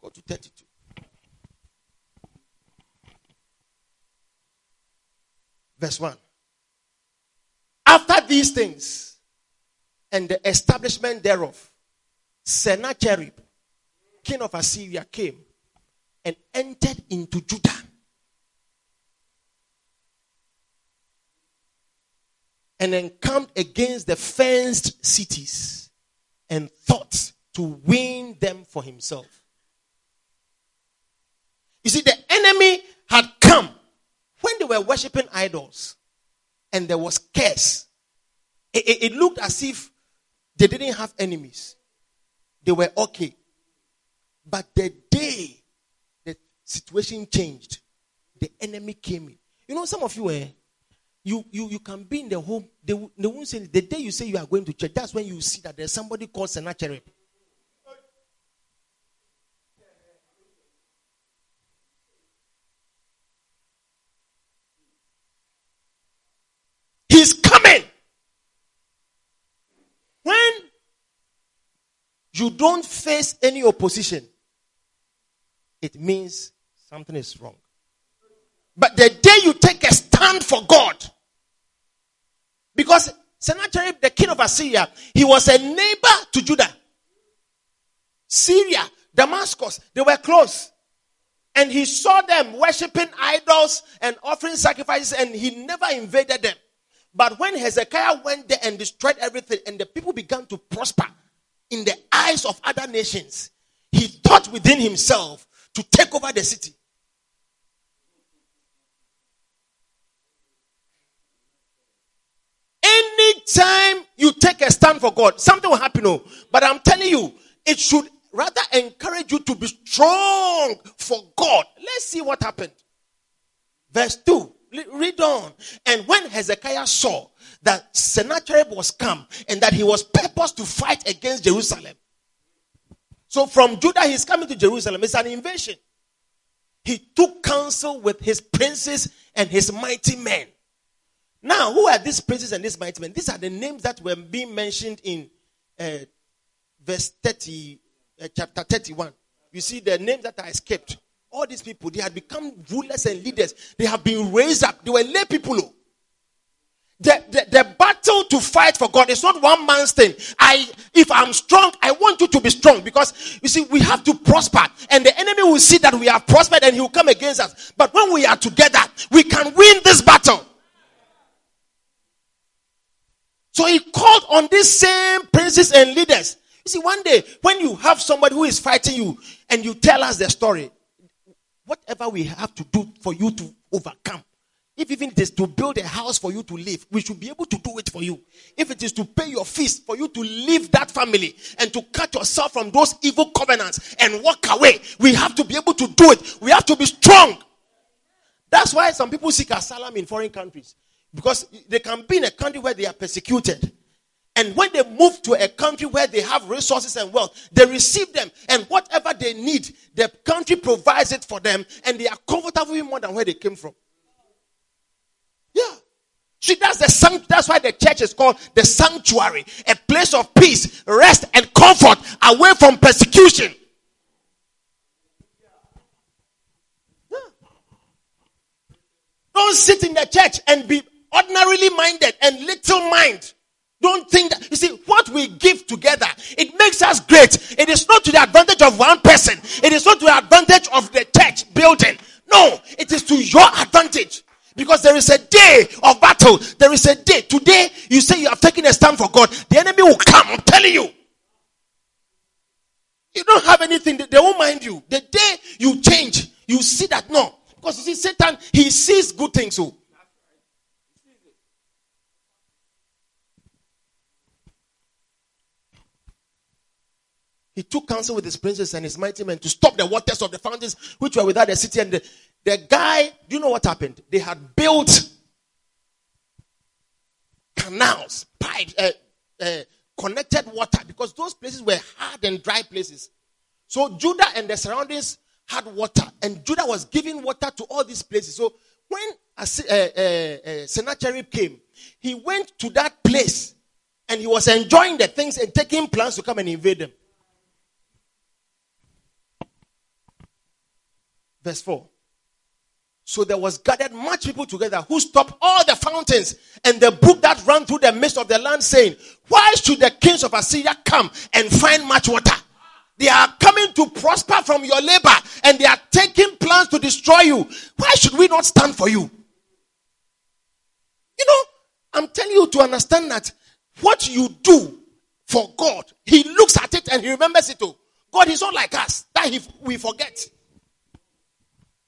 Go to thirty-two. Verse 1. After these things and the establishment thereof, Sennacherib, king of Assyria, came and entered into Judah. And encamped against the fenced cities and thought to win them for himself. You see, the enemy had come when they were worshiping idols and there was curse, it, it, it looked as if they didn't have enemies. They were okay. But the day the situation changed, the enemy came in. You know, some of you, eh, you, you, you can be in the home. They, they won't say, the day you say you are going to church, that's when you see that there's somebody called Sennacherib. He's coming. When you don't face any opposition, it means something is wrong. But the day you take a stand for God, because Sennacherib, the king of Assyria, he was a neighbor to Judah. Syria, Damascus, they were close. And he saw them worshiping idols and offering sacrifices, and he never invaded them. But when Hezekiah went there and destroyed everything, and the people began to prosper in the eyes of other nations, he thought within himself to take over the city. Anytime you take a stand for God, something will happen. Oh, but I'm telling you, it should rather encourage you to be strong for God. Let's see what happened. Verse 2. Read on. And when Hezekiah saw that Sennacherib was come and that he was purposed to fight against Jerusalem. So from Judah, he's coming to Jerusalem. It's an invasion. He took counsel with his princes and his mighty men. Now, who are these princes and these mighty men? These are the names that were being mentioned in uh, verse 30, uh, chapter 31. You see the names that are escaped all these people, they had become rulers and leaders. They have been raised up. They were lay people. Oh. The, the, the, battle to fight for God is not one man's thing. I, if I'm strong, I want you to be strong because you see, we have to prosper and the enemy will see that we have prospered and he will come against us. But when we are together, we can win this battle. So he called on these same princes and leaders. You see, one day when you have somebody who is fighting you and you tell us the story, whatever we have to do for you to overcome, if even it is to build a house for you to live, we should be able to do it for you. If it is to pay your fees for you to leave that family and to cut yourself from those evil covenants and walk away, we have to be able to do it. We have to be strong. That's why some people seek asylum in foreign countries because they can be in a country where they are persecuted and when they move to a country where they have resources and wealth, they receive them. And whatever they need, the country provides it for them. And they are comfortable more than where they came from. Yeah. See, that's the sanct- that's why the church is called the sanctuary, a place of peace, rest, and comfort away from persecution. Don't sit in the church and be ordinarily minded and little mind. Don't think that, you see, what we give together, it makes us great. It is not to the advantage of one person. It is not to the advantage of the church building. No, it is to your advantage. Because there is a day of battle. There is a day. Today, you say you have taken a stand for God. The enemy will come. I'm telling you. You don't have anything. They won't mind you. The day you change, you see that no. Because you see, Satan, he sees good things. So. He took counsel with his princes and his mighty men to stop the waters of the fountains which were without the city. And the, the guy, do you know what happened? They had built canals, pipes, uh, uh, connected water because those places were hard and dry places. So Judah and the surroundings had water, and Judah was giving water to all these places. So when uh, uh, uh, Sennacherib came, he went to that place and he was enjoying the things and taking plans to come and invade them. Verse 4. So there was gathered much people together who stopped all the fountains and the brook that ran through the midst of the land, saying, Why should the kings of Assyria come and find much water? They are coming to prosper from your labor and they are taking plans to destroy you. Why should we not stand for you? You know, I'm telling you to understand that what you do for God, He looks at it and He remembers it too. God is not like us that he, we forget.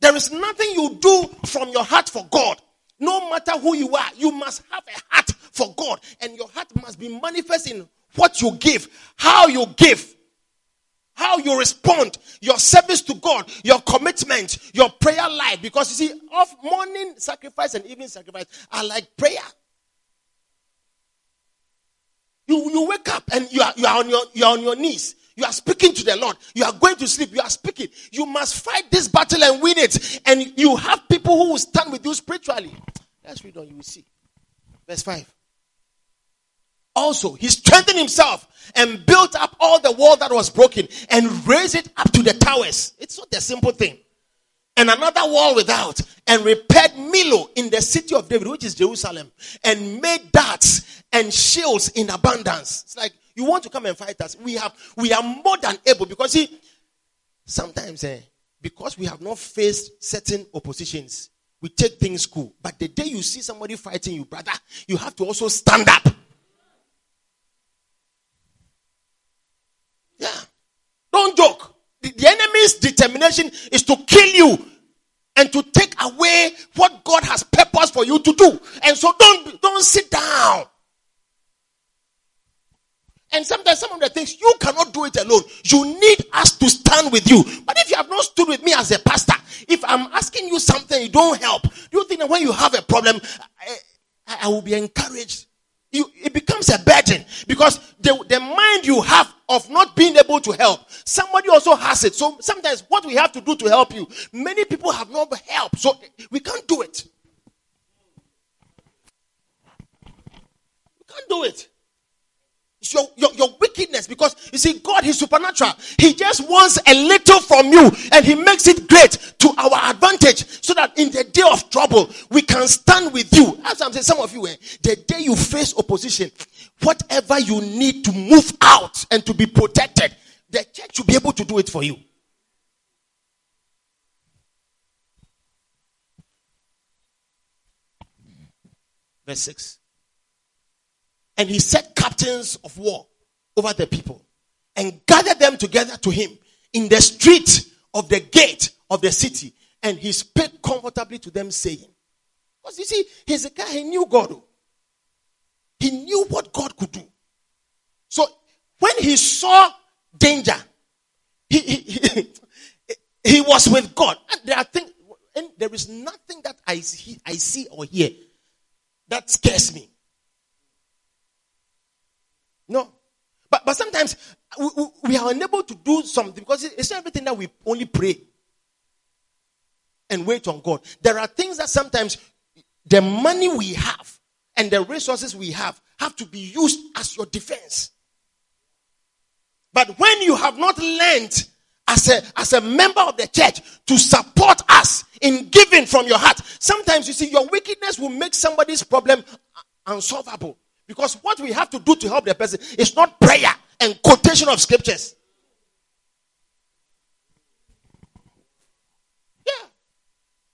There is nothing you do from your heart for God. No matter who you are, you must have a heart for God. And your heart must be manifest in what you give, how you give, how you respond, your service to God, your commitment, your prayer life. Because you see, of morning sacrifice and evening sacrifice are like prayer. You, you wake up and you are, you are on your, you are on your knees. You are speaking to the Lord. You are going to sleep. You are speaking. You must fight this battle and win it. And you have people who will stand with you spiritually. Let's read on. You will see. Verse 5. Also, he strengthened himself and built up all the wall that was broken and raised it up to the towers. It's not a simple thing. And another wall without and repaired Millo in the city of David, which is Jerusalem, and made darts and shields in abundance. It's like you want to come and fight us. We have we are more than able because see, sometimes eh, because we have not faced certain oppositions, we take things cool. But the day you see somebody fighting you, brother, you have to also stand up. Yeah. Don't joke. The, the enemy's determination is to kill you and to take away what God has purpose for you to do. And so don't don't sit down. And sometimes some of the things you cannot do it alone. You need us to stand with you. But if you have not stood with me as a pastor, if I'm asking you something, you don't help. Do you think that when you have a problem, I, I will be encouraged? You, it becomes a burden because the, the mind you have of not being able to help, somebody also has it. So sometimes what we have to do to help you, many people have not help. So we can't do it. We can't do it. Your, your, your wickedness because you see, God is supernatural. He just wants a little from you and He makes it great to our advantage so that in the day of trouble, we can stand with you. As I'm saying, some of you, eh, the day you face opposition, whatever you need to move out and to be protected, the church will be able to do it for you. Verse 6. And he set captains of war over the people and gathered them together to him in the street of the gate of the city. And he spake comfortably to them, saying, Because you see, Hezekiah, he knew God. oh. He knew what God could do. So when he saw danger, he, he, he, he was with God. And there are things, and there is nothing that I see, I see or hear that scares me. No. But, but sometimes we, we- we are unable to do something because it's not everything that we only pray and wait on God. There are things that sometimes the money we have and the resources we have have to be used as your defense. But when you have not learned as a, as a member of the church to support us in giving from your heart, sometimes you see your wickedness will make somebody's problem unsolvable. Because what we have to do to help the person is not prayer and quotation of scriptures. Yeah.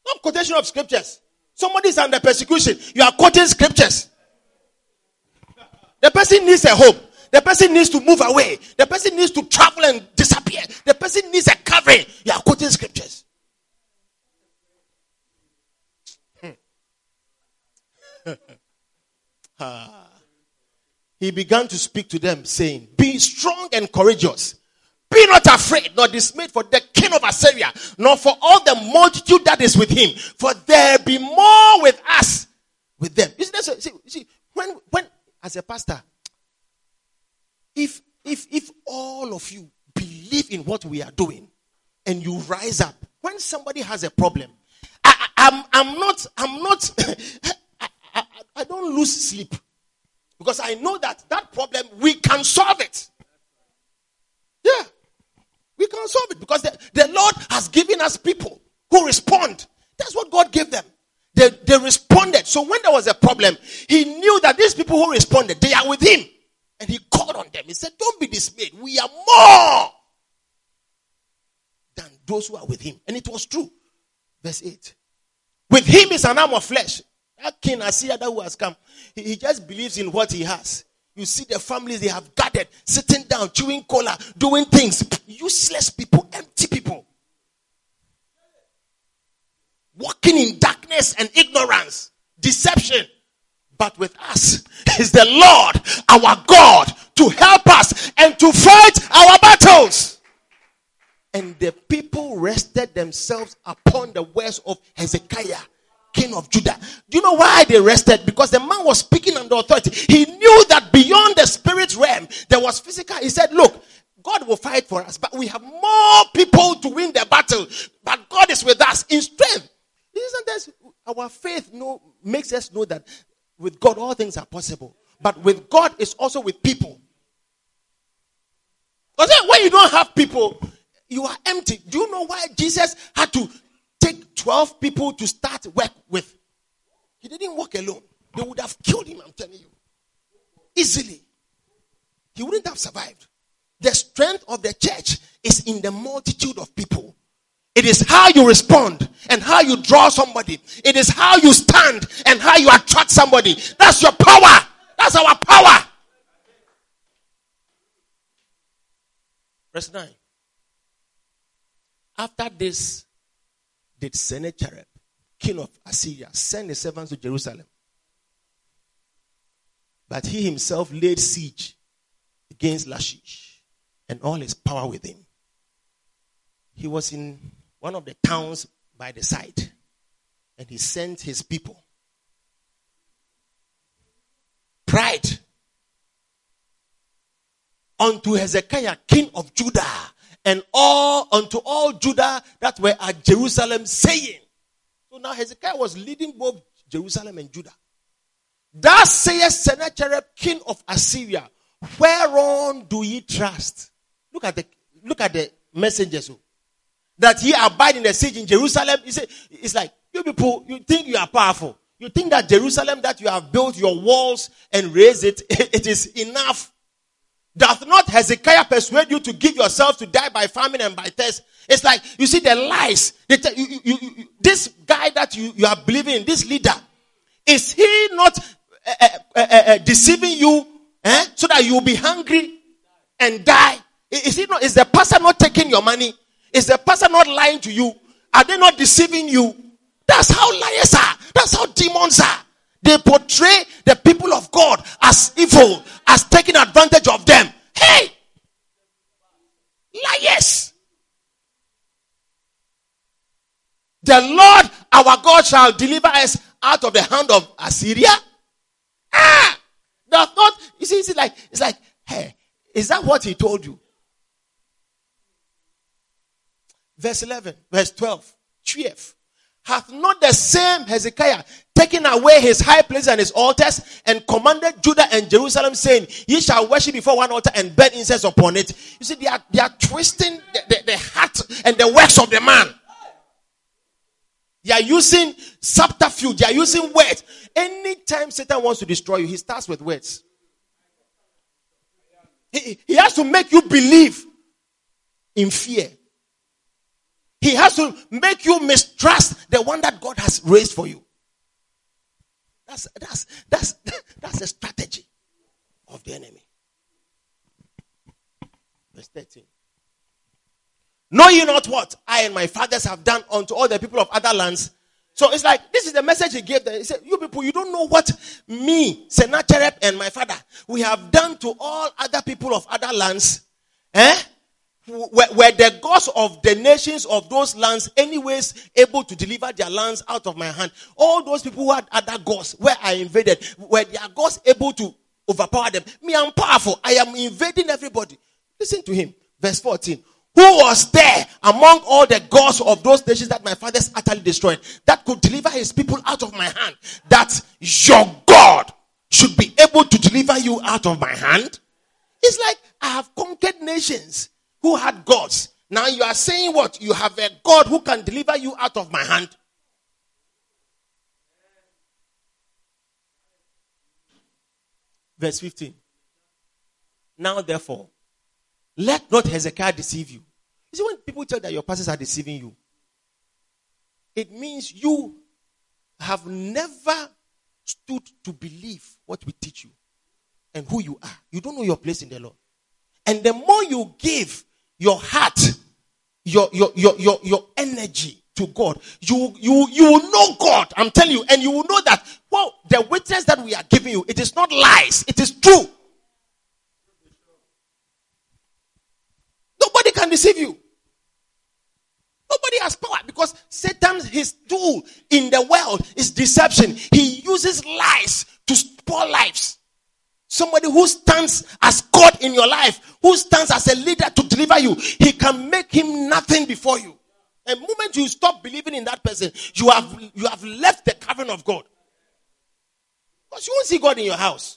Not quotation of scriptures. Somebody is under persecution. You are quoting scriptures. The person needs a home. The person needs to move away. The person needs to travel and disappear. The person needs a covering. You are quoting scriptures. Hmm. ah. He began to speak to them, saying, Be strong and courageous. Be not afraid, nor dismayed for the king of Assyria, nor for all the multitude that is with him, for there be more with us with them. You see, see, see when, when, as a pastor, if, if, if all of you believe in what we are doing and you rise up, when somebody has a problem, I, I'm, I'm not, I'm not, I, I, I don't lose sleep because I know that that problem, we can solve it. Yeah. We can solve it because the, the Lord has given us people who respond. That's what God gave them. They, they responded. So when there was a problem, he knew that these people who responded, they are with him. And he called on them. He said, Don't be dismayed. We are more than those who are with him. And it was true. Verse 8. With him is an arm of flesh. That king Assyria who has come, he, he just believes in what he has. You see the families they have gathered, sitting down, chewing cola, doing things. Useless people, empty people. Walking in darkness and ignorance, deception. But with us is the Lord, our God, to help us and to fight our battles. And the people rested themselves upon the words of Hezekiah king of Judah. Do you know why they rested? Because the man was speaking under authority. He knew that beyond the spirit realm, there was physical. He said, Look, God will fight for us, but we have more people to win the battle. But God is with us in strength. Isn't this our faith know, makes us know that with God all things are possible. But with God is also with people. Because when you don't have people, you are empty. Do you know why Jesus had to take 12 people to start work with. He didn't work alone. They would have killed him, I'm telling you. Easily. He wouldn't have survived. The strength of the church is in the multitude of people. It is how you respond and how you draw somebody. It is how you stand and how you attract somebody. That's your power. That's our power. Verse 9. After this, did Sennacherib, king of Assyria, send his servants to Jerusalem. But he himself laid siege against Lachish and all his power with him. He was in one of the towns by the side and he sent his people. Pride unto Hezekiah, king of Judah, and all unto all Judah that were at Jerusalem, saying. So now Hezekiah was leading both Jerusalem and Judah. Thus saith Sennacherib, king of Assyria, whereon do ye trust? Look at the look at the messengers who, oh. that ye abide in the siege in Jerusalem. You say it's like you people, you think you are powerful. You think that Jerusalem that you have built your walls and raised it, it is enough Doth not Hezekiah persuade you to give yourself to die by famine and by thirst? It's like, you see the lies. You, you, you, this guy that you, you are believing in, this leader, is he not uh, uh, uh, deceiving you eh, so that you will be hungry and die? Is, he not, is the pastor not taking your money? Is the pastor not lying to you? Are they not deceiving you? That's how liars are. That's how demons are. They portray the people of God as evil, as taking advantage of them. Hey! Liars! The Lord our God shall deliver us out of the hand of Assyria. Ah! The thought, you see, it's like, it's like, hey, is that what he told you? Verse 11, verse 12, 12. Hath not the same Hezekiah taken away his high places and his altars and commanded Judah and Jerusalem saying, ye shall worship before one altar and burn incense upon it. You see, they are, they are twisting the, the, the heart and the works of the man. They are using subterfuge. They are using words. Anytime Satan wants to destroy you, he starts with words. He, he has to make you believe in fear. He has to make you mistrust the one that God has raised for you. That's that's that's that's a strategy of the enemy. Verse 13. Know ye not what I and my fathers have done unto all the people of other lands? So it's like this is the message he gave them. He said, You people, you don't know what me, Sennacherib, and my father we have done to all other people of other lands. Eh? Were, were the gods of the nations of those lands, anyways, able to deliver their lands out of my hand? All those people who had other gods, where I invaded, were their gods able to overpower them? Me, I'm powerful. I am invading everybody. Listen to him. Verse 14 who was there among all the gods of those nations that my fathers utterly destroyed, that could deliver his people out of my hand, that your God should be able to deliver you out of my hand? It's like I have conquered nations who had gods. Now you are saying what? You have a God who can deliver you out of my hand. Verse 15. Now, therefore, let not Hezekiah deceive you. You see, when people tell that your pastors are deceiving you, it means you have never stood to believe what we teach you and who you are. You don't know your place in the Lord. And the more you give your heart, your, your, your, your, your energy to God, you, you, you will know God. I'm telling you. And you will know that, well, the witness that we are giving you, it is not lies. It is true. Nobody can deceive you. Nobody has power because Satan, his tool in the world is deception. He uses lies to spoil lives. Somebody who stands as God in your life, who stands as a leader to deliver you, he can make him nothing before you. The moment you stop believing in that person, you have you have left the covering of God. Because you won't see God in your house.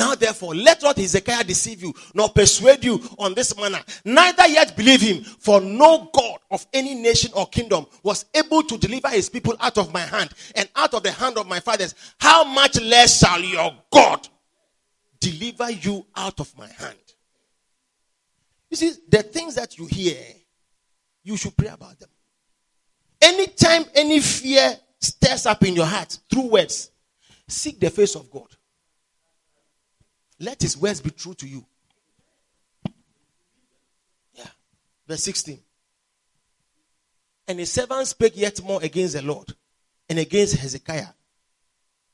Now, therefore, let not Hezekiah deceive you, nor persuade you on this manner. Neither yet believe him, for no God of any nation or kingdom was able to deliver his people out of my hand and out of the hand of my fathers. How much less shall your God deliver you out of my hand? You see, the things that you hear, you should pray about them. Anytime any fear stirs up in your heart through words, seek the face of God. Let his words be true to you. Yeah. Verse 16. And his servant spake yet more against the Lord and against Hezekiah.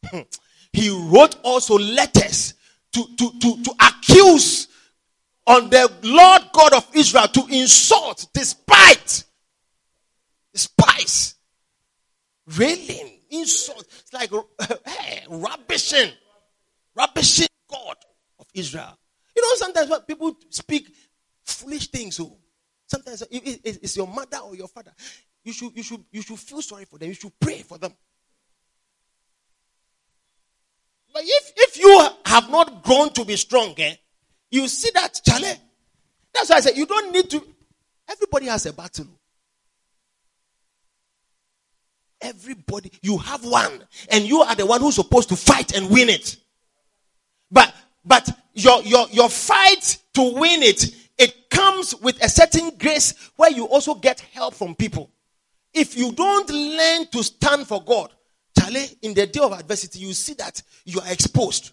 Hmm. he wrote also letters to, to, to, to accuse on the Lord God of Israel to insult, despite, despise, railing, insult. It's like hey, rubbishing, rubbishing God. Israel. You know, sometimes when people speak foolish things, so oh, sometimes it's your mother or your father. You should, you should, you should feel sorry for them. You should pray for them. But if, if you have not grown to be strong, eh, you see that, Charlie. That's why I said you don't need to. Everybody has a battle. Everybody, you have one, and you are the one who's supposed to fight and win it. But but your, your, your fight to win it, it comes with a certain grace where you also get help from people. If you don't learn to stand for God, Charlie, in the day of adversity, you see that you are exposed.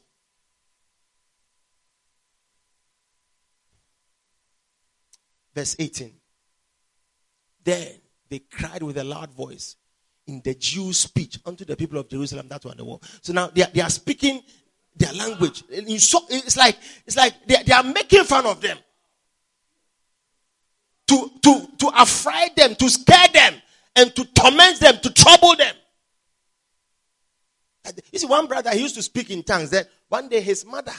Verse 18. Then they cried with a loud voice in the Jews' speech unto the people of Jerusalem that were on the wall. So now they are, they are speaking their language. It's like it's like they, they are making fun of them. To, to, to affright them, to scare them, and to torment them, to trouble them. You see, one brother he used to speak in tongues. That one day his mother,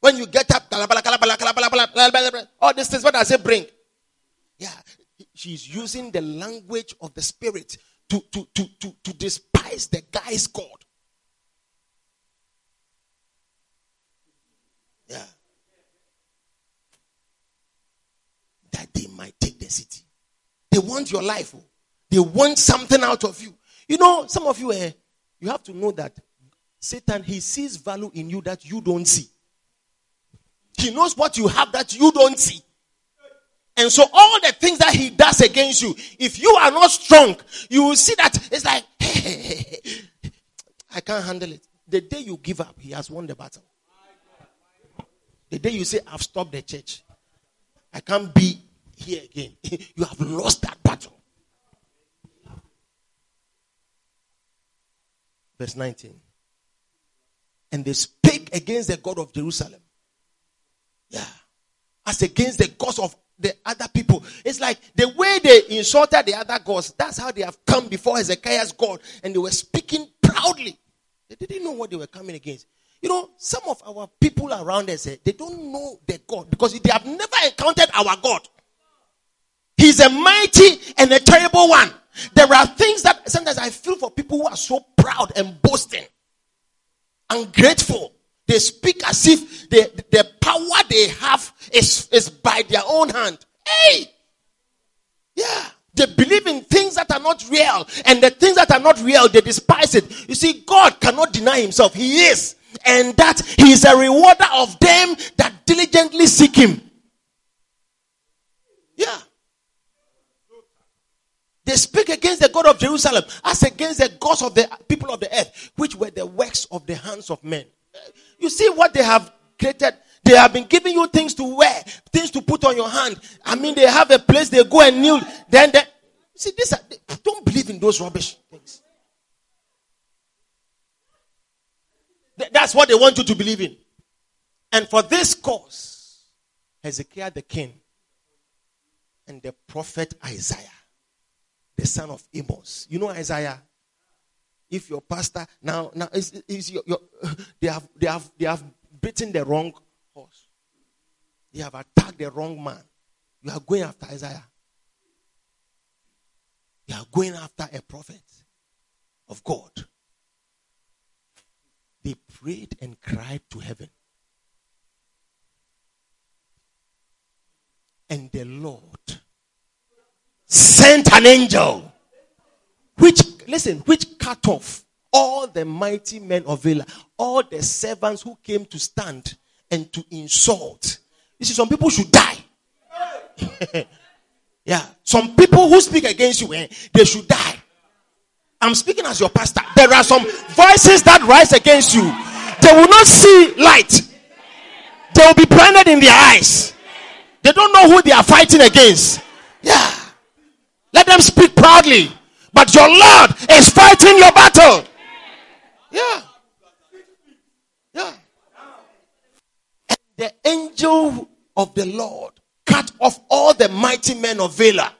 when you get up, all these things, what does it bring? Yeah, she's using the language of the spirit to, to, to, to, to despise the guy's God. Yeah. That they might take the city. They want your life. Oh. They want something out of you. You know, some of you, eh, you have to know that Satan, he sees value in you that you don't see. He knows what you have that you don't see. And so all the things that he does against you, if you are not strong, you will see that it's like, I can't handle it. The day you give up, he has won the battle. The day you say, I've stopped the church, I can't be here again, you have lost that battle. Verse 19. And they spake against the God of Jerusalem. Yeah. As against the gods of the other people. It's like the way they insulted the other gods, that's how they have come before Hezekiah's God and they were speaking proudly. They didn't know what they were coming against. You know, some of our people around us, eh, they don't know their God because they have never encountered our God. He's a mighty and a terrible one. There are things that sometimes I feel for people who are so proud and boasting, ungrateful. They speak as if the, the power they have is, is by their own hand. Hey! Yeah. They believe in things that are not real. And the things that are not real, they despise it. You see, God cannot deny himself. He is. And that he is a rewarder of them that diligently seek him. Yeah. They speak against the God of Jerusalem as against the gods of the people of the earth, which were the works of the hands of men. You see what they have created? They have been giving you things to wear, things to put on your hand. I mean, they have a place they go and kneel. Then, they, see, this, don't believe in those rubbish things. That's what they want you to believe in. And for this cause, Hezekiah the king and the prophet Isaiah, the son of Amos. You know Isaiah? If your pastor now now is, is your, your, they have they have they have beaten the wrong horse. They have attacked the wrong man. You are going after Isaiah. You are going after a prophet of God. They prayed and cried to heaven. And the Lord sent an angel which listen which cut off all the mighty men of Vela, all the servants who came to stand and to insult. You see, some people should die. yeah, some people who speak against you, eh, they should die. I'm speaking as your pastor. There are some voices that rise against you. They will not see light. They will be blinded in their eyes. They don't know who they are fighting against. Yeah. Let them speak proudly. But your Lord is fighting your battle. Yeah. Yeah. And the angel of the Lord cut off all the mighty men of Vela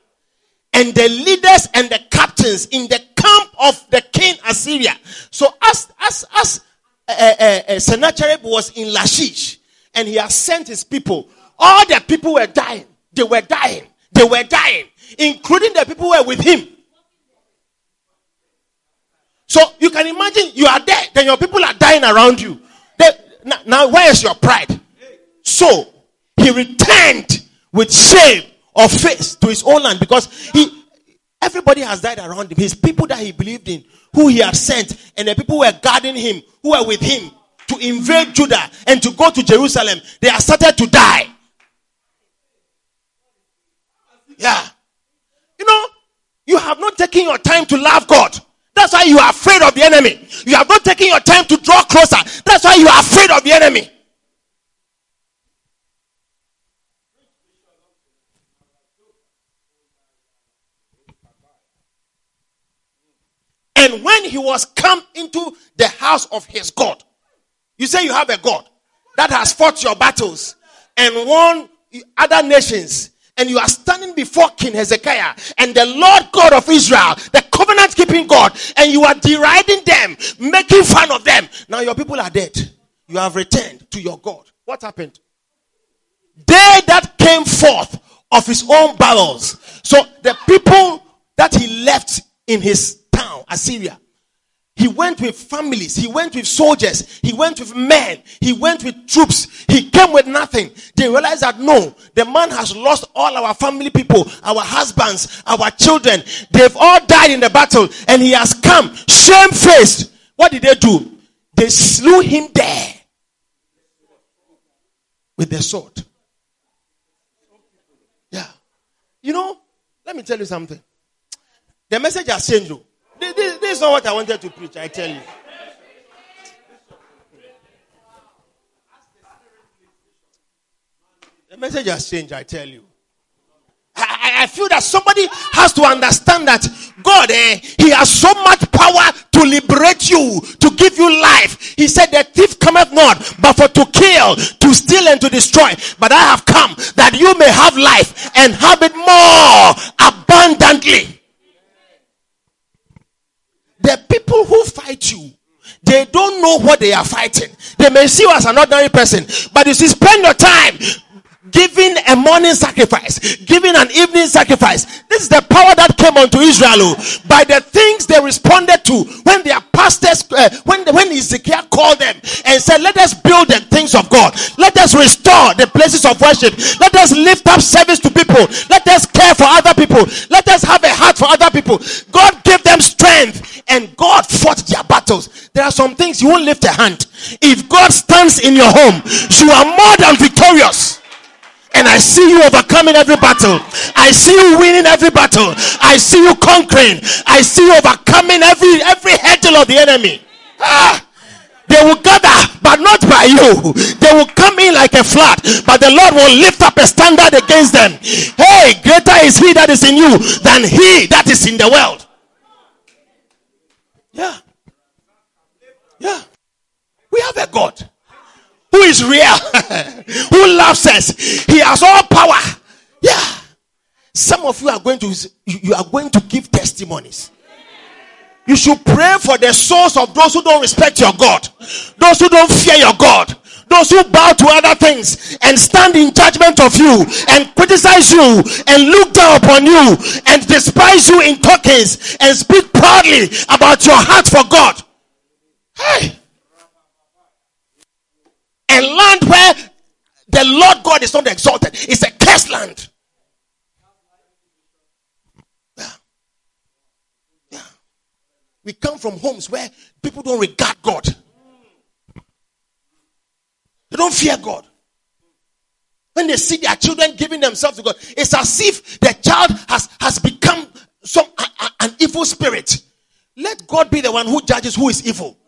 and the leaders and the captains in the camp of the king Assyria. So as as as uh, uh, uh, Sennacherib was in Lachish and he has sent his people, all the people were dying. They were dying. They were dying, including the people who were with him. So you can imagine you are there, then your people are dying around you. They, now, now, where is your pride? So he returned with shame of face to his own land because he everybody has died around him. His people that he believed in, who he had sent, and the people who were guarding him, who were with him to invade Judah and to go to Jerusalem, they are started to die. Yeah. You know, you have not taken your time to love God. That's why you are afraid of the enemy. You have not taken your time to draw closer. That's why you are afraid of the enemy. And when he was come into the house of his God, you say you have a God that has fought your battles and won other nations and you are standing before King Hezekiah and the Lord God of Israel, the covenant keeping God, and you are deriding them, making fun of them. Now your people are dead. You have returned to your God. What happened? They that came forth of his own bowels. So the people that he left in his town, Assyria, he went with families. He went with soldiers. He went with men. He went with troops. He came with nothing. They realized that no, the man has lost all our family people, our husbands, our children. They've all died in the battle and he has come shamefaced. What did they do? They slew him there with the sword. Yeah. You know, let me tell you something. The message has changed. This, this, is not what I wanted to preach, I tell you. The message has changed, I tell you. I, I feel that somebody has to understand that God, eh, He has so much power to liberate you, to give you life. He said, The thief cometh not, but for to kill, to steal, and to destroy. But I have come that you may have life and have it more abundantly. The people who fight you, they don't know what they are fighting. They may see you as an ordinary person, but you see, spend your time giving a morning sacrifice, giving an evening sacrifice. This is the power that came unto Israel oh, by the things they responded to when their pastors, uh, when when Ezekiel called them and said, "Let us build the things of God. Let us restore the places of worship. Let us lift up service to people. Let us care for other people. Let us have a heart for other people." God gave them strength, and God fought their battles. There are some things you won't lift a hand. If God stands in your home, you are more than victorious and I see you overcoming every battle. I see you winning every battle. I see you conquering. I see you overcoming every every hurdle of the enemy. Ah, they will gather, but not by you. They will come in like a flood, but the Lord will lift up a standard against them. Hey, greater is He that is in you than He that is in the world. Yeah, yeah. We have a God who is real, who loves us. He has all power. Yeah. Some of you are going to you are going to give testimonies. You should pray for the souls of those who don't respect your God, those who don't fear your God, those who bow to other things and stand in judgment of you and criticize you and look down upon you and despise you in tokens and speak proudly about your heart for God. Hey, a land where the Lord God is not exalted. It's a cursed land. Yeah. Yeah. We come from homes where people don't regard God. They don't fear God. When they see their children giving themselves to God, it's as if the child has, has become some an evil spirit. Let God be the one who judges who is evil.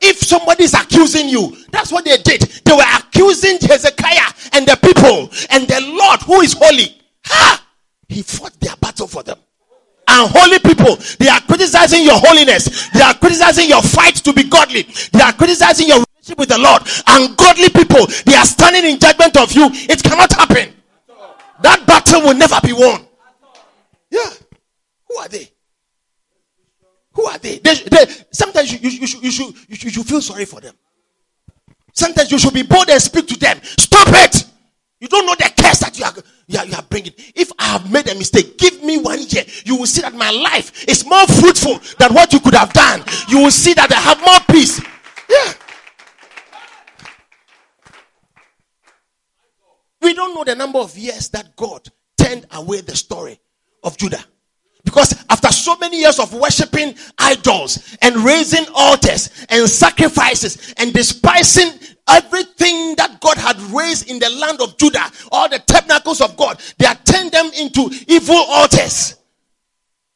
If somebody is accusing you, that's what they did. They were accusing Hezekiah and the people and the Lord who is holy. Ha! He fought their battle for them. And holy people, they are criticizing your holiness. They are criticizing your fight to be godly. They are criticizing your relationship with the Lord. And godly people, they are standing in judgment of you. It cannot happen. That battle will never be won. Yeah. Who are they? Who are they? they, they sometimes you, you, you, should, you, should, you, should, you should feel sorry for them. Sometimes you should be bold and speak to them. Stop it! You don't know the curse that you are, you are, you are bringing. If I have made a mistake, give me one year. You will see that my life is more fruitful than what you could have done. You will see that I have more peace. Yeah. We don't know the number of years that God turned away the story of Judah. Because after so many years of worshiping idols and raising altars and sacrifices and despising everything that God had raised in the land of Judah, all the tabernacles of God, they had turned them into evil altars.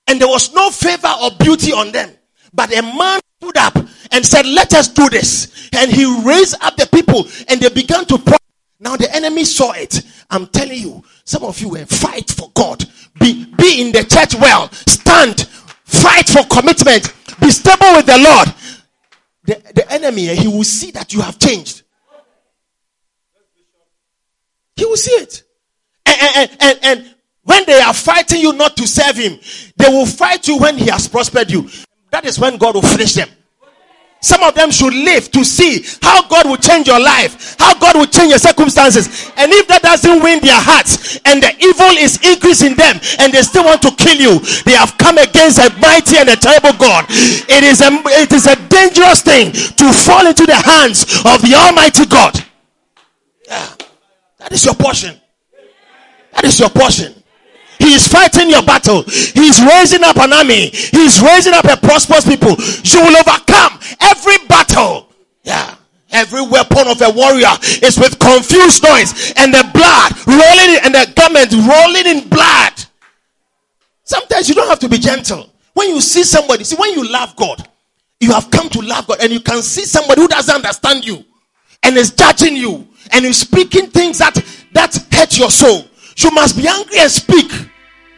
And there was no favor or beauty on them. But a man stood up and said, Let us do this. And he raised up the people and they began to. Now the enemy saw it. I'm telling you, some of you will fight for God be, be in the church well. Stand. Fight for commitment. Be stable with the Lord. The, the enemy, eh, he will see that you have changed. He will see it. And, and, and, and when they are fighting you not to serve him, they will fight you when he has prospered you. That is when God will finish them. Some of them should live to see how God will change your life, how God will change your circumstances. And if that doesn't win their hearts and the evil is increasing them and they still want to kill you, they have come against a mighty and a terrible God. It is a, it is a dangerous thing to fall into the hands of the Almighty God. Yeah, that is your portion. That is your portion. He is fighting your battle. He is raising up an army. He is raising up a prosperous people. You will overcome every battle. Yeah. Every weapon of a warrior is with confused noise and the blood rolling and the garment rolling in blood. Sometimes you don't have to be gentle. When you see somebody, see, when you love God, you have come to love God and you can see somebody who doesn't understand you and is judging you and is speaking things that that hurt your soul, you must be angry and speak.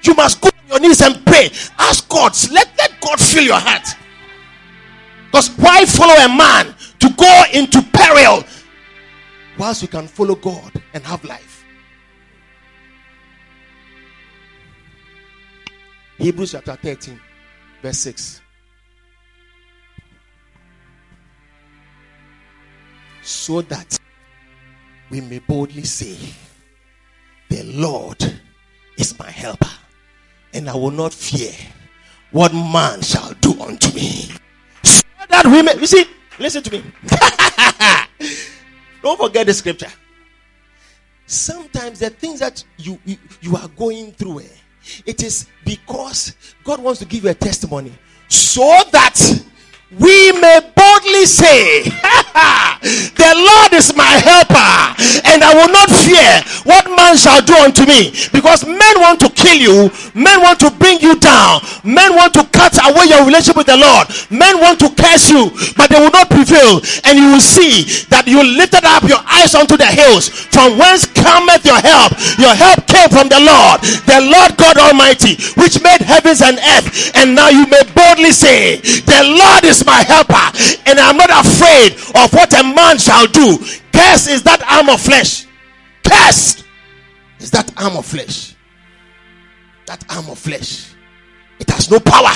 You must go on your knees and pray. Ask God, let, let God fill your heart. Because why follow a man to go into peril whilst you can follow God and have life? Hebrews chapter 13, verse 6. So that we may boldly say, The Lord is my helper, and I will not fear what man shall do unto me. So that we may, you see, listen to me. Don't forget the scripture. Sometimes the things that you, you, you are going through, eh, it is because God wants to give you a testimony so that we may boldly say, The Lord is my helper, and I will not fear what man shall do unto me. Because men want to kill you, men want to bring you down, men want to cut away your relationship with the Lord, men want to curse you, but they will not prevail. And you will see that you lifted up your eyes unto the hills, from whence cometh your help. Your help came from the Lord, the Lord God Almighty, which made heavens and earth. And now you may boldly say, The Lord is my helper, and I'm not afraid of what a man shall do. Curse is that arm of flesh. Cursed is that arm of flesh. That arm of flesh. It has no power.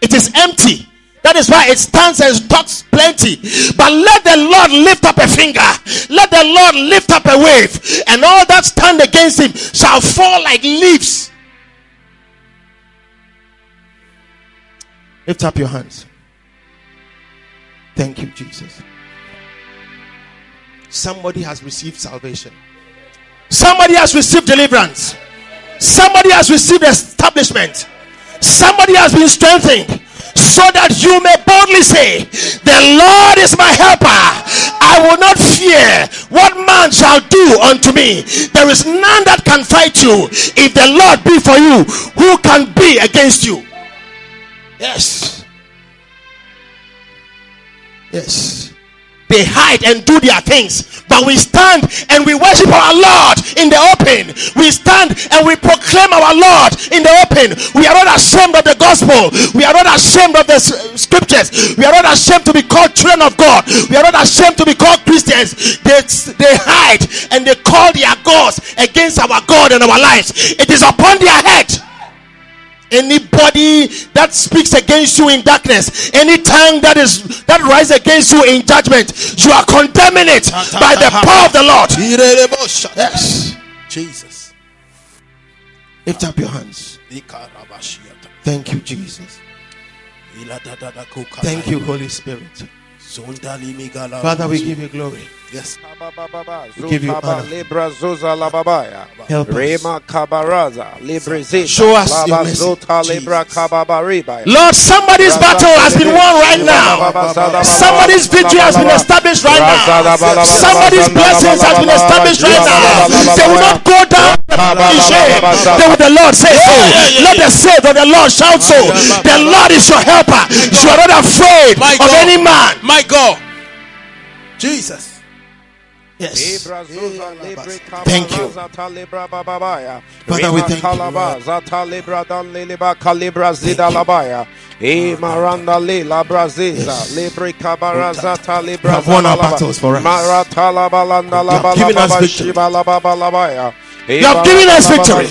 It is empty. That is why it stands and talks plenty. But let the Lord lift up a finger. Let the Lord lift up a wave. And all that stand against him shall fall like leaves. Lift up your hands. Thank you, Jesus. Somebody has received salvation. Somebody has received deliverance. Somebody has received establishment. Somebody has been strengthened so that you may boldly say, The Lord is my helper. I will not fear what man shall do unto me. There is none that can fight you. If the Lord be for you, who can be against you? Yes. Yes. They hide and do their things, but we stand and we worship our Lord in the open. We stand and we proclaim our Lord in the open. We are not ashamed of the gospel. We are not ashamed of the scriptures. We are not ashamed to be called children of God. We are not ashamed to be called Christians. They, they hide and they call their gods against our God and our lives. It is upon their head. Anybody that speaks against you in darkness, any tongue that is that rises against you in judgment, you are condemning it by the power of the Lord. Yes. Jesus. Lift up your hands. Thank you, Jesus. Thank you, Holy Spirit. Father, we give you glory. Yes. We give you honor. Libra Zuza Lababaya. Help us. Rema Kabaraza. Libra Zita. Show us your Laba mercy, Zuta Libra Kababaribaya. Lord, somebody's battle has been won right now. Somebody's victory has been established right now. Somebody's blessings has been established right now. They will not go down in shame. They will the Lord say so. Oh, let the saved of the Lord shout so. Oh, the Lord is your helper. You are not afraid of any man. My God. Jesus. Yes. Libra eh, Thank you. Father, we thank you. Kalaba Zata Libra Dan Liliba Kalibra Zida Labaya. E Maranda Lila Braziza Libri Kabarazata Libra have won our battles for us. Maratala Balanda You have given us victory. Shiba Laba Balabaya. You have given us victory.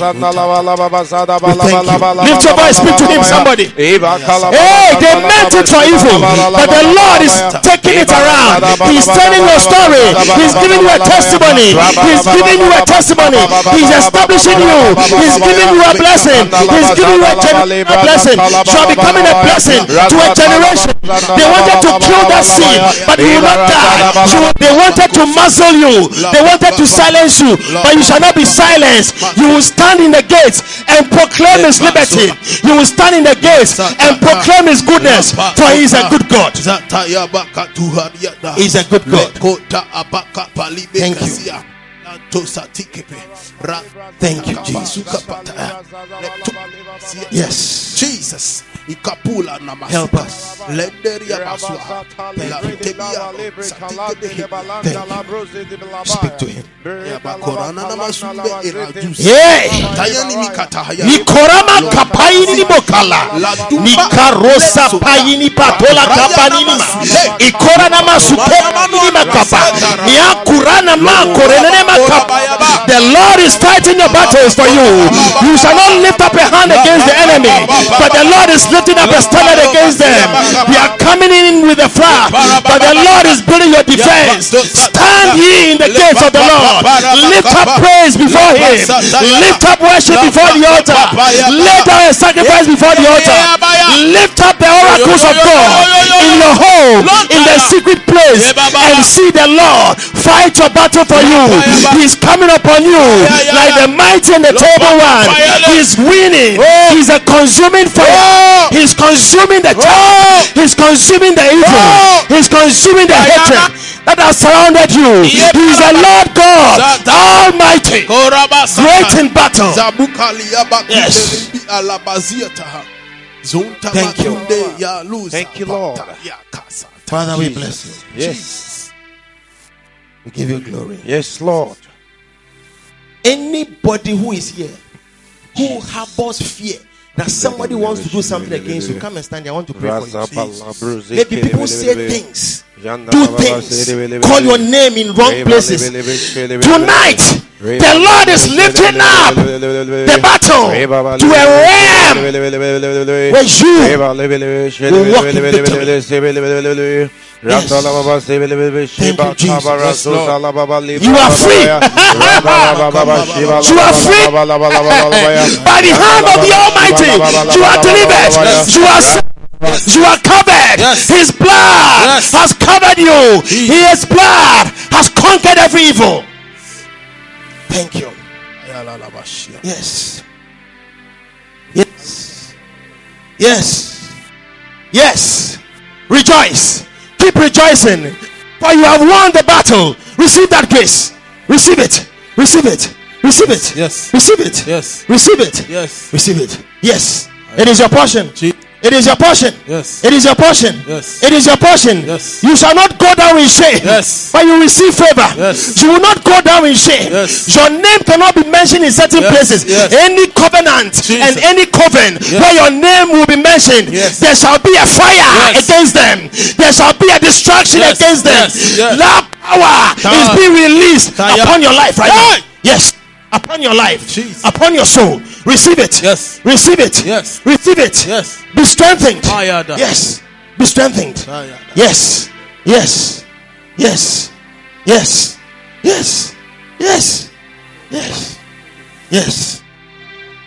Lift your voice, speak to him, somebody. Hey, they meant it for evil, but the Lord is taking it around. He's telling your story. He's giving you a testimony. He's giving you a testimony. He's establishing you. He's giving you a blessing. He's giving you a, gen- a blessing. You are becoming a blessing to a generation. They wanted to kill that seed, but you will not die. You they wanted to muzzle you. They wanted to silence you, but you shall not be silenced. You will stand in the gates and proclaim His liberty. You will stand in the gates and proclaim His goodness, for He is a good God. He's a good God. Thank you. Thank you, Jesus. Yes. Jesus. Ikapula namasa. Help us. Lenderia baswa. Pelakitebia. Speak to him. Yabakorana namasumbe irajusi. Hey! Tayani mikata haya. Nikorama kapaini mokala. Nikarosa paini patola kapanini ma. Ikora na masukora nini makapa. Niakurana makorenene makapa. The Lord is fighting your battles for you. You shall not lift up a hand against the enemy, but the Lord is lifting up a standard against them. They are coming in with a flag, but the Lord is building your defense. Stand ye in the gates of the Lord. Lift up praise before Him. Lift up worship before the altar. Lay down a sacrifice before the altar. Lift up the oracles of God in your home, in the secret place, and see the Lord fight your battle for you. He's coming upon you like the mighty and the terrible one. He's winning. He's a consuming fire. He's consuming the chaff. He's consuming the evil. He's consuming the hatred that has surrounded you. He's the Lord God Almighty, great in battle. Yes. telebi alabazia taha. Zonta Thank you. makunde ya luza Thank you, Lord. pata ya kasa. Father, we bless you. Yes. We give you glory. Yes, Lord. Anybody who is here who harbors fear that somebody wants to do something against you, come and stand there. I want to pray for you. Maybe people say things, do things, call your name in wrong places. Tonight, the Lord is lifting up the battle to a realm where you will walk in victory. Yes. Thank you, Jesus. You are free. You are free. By the hand of the Almighty, you are delivered. You are saved. You are covered. His blood has covered you. His blood has conquered every evil. Thank you. Yes. Yes. Yes. Yes. Rejoice. Keep rejoicing. For you have won the battle. Receive that grace. Receive it. Receive it. Receive it. Yes. Receive it. Yes. Receive it. Yes. Receive it. Yes. It is your portion. Je- It is your portion. Yes. It is your portion. Yes. It is your portion. Yes. You shall not go down in shame. Yes. But you will receive favor. Yes. You will not go down in shame. Yes. Your name cannot be mentioned in certain Yes. places. Yes. Any covenant Jesus. and any coven where your name will be mentioned, Yes. there shall be a fire Yes. against them. There shall be a destruction Yes. against them. Yes. Yes. That power is being released Time. upon your life right Hey. now. Yes. Upon your life, Jesus. upon your soul, receive it. Yes. receive it. Yes. receive it. Yes. Be strengthened. Yes. Be strengthened. Yes. Yes. Yes. Yes. Yes. Yes. Yes. Yes.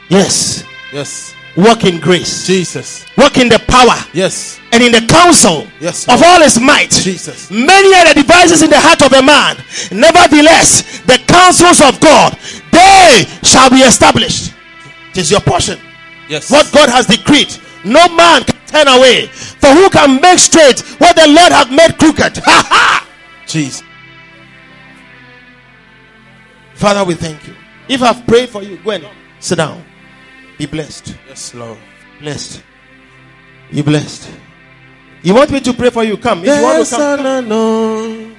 Yes. Yes. Walk in grace. Jesus. Walk in the power Yes. and in the counsel Yes, of all his might. Jesus. Many are the devices in the heart of a man. Nevertheless, the counsels of God, they shall be established. It is your portion. Yes. What God has decreed, no man can turn away. For who can make straight what the Lord hath made crooked? Ha ha! Jesus. Father, we thank you. If I've prayed for you, go and sit down. Be blessed. Yes, Lord. Blessed. Be blessed. You want me to pray for you? Come. If you want to come. come.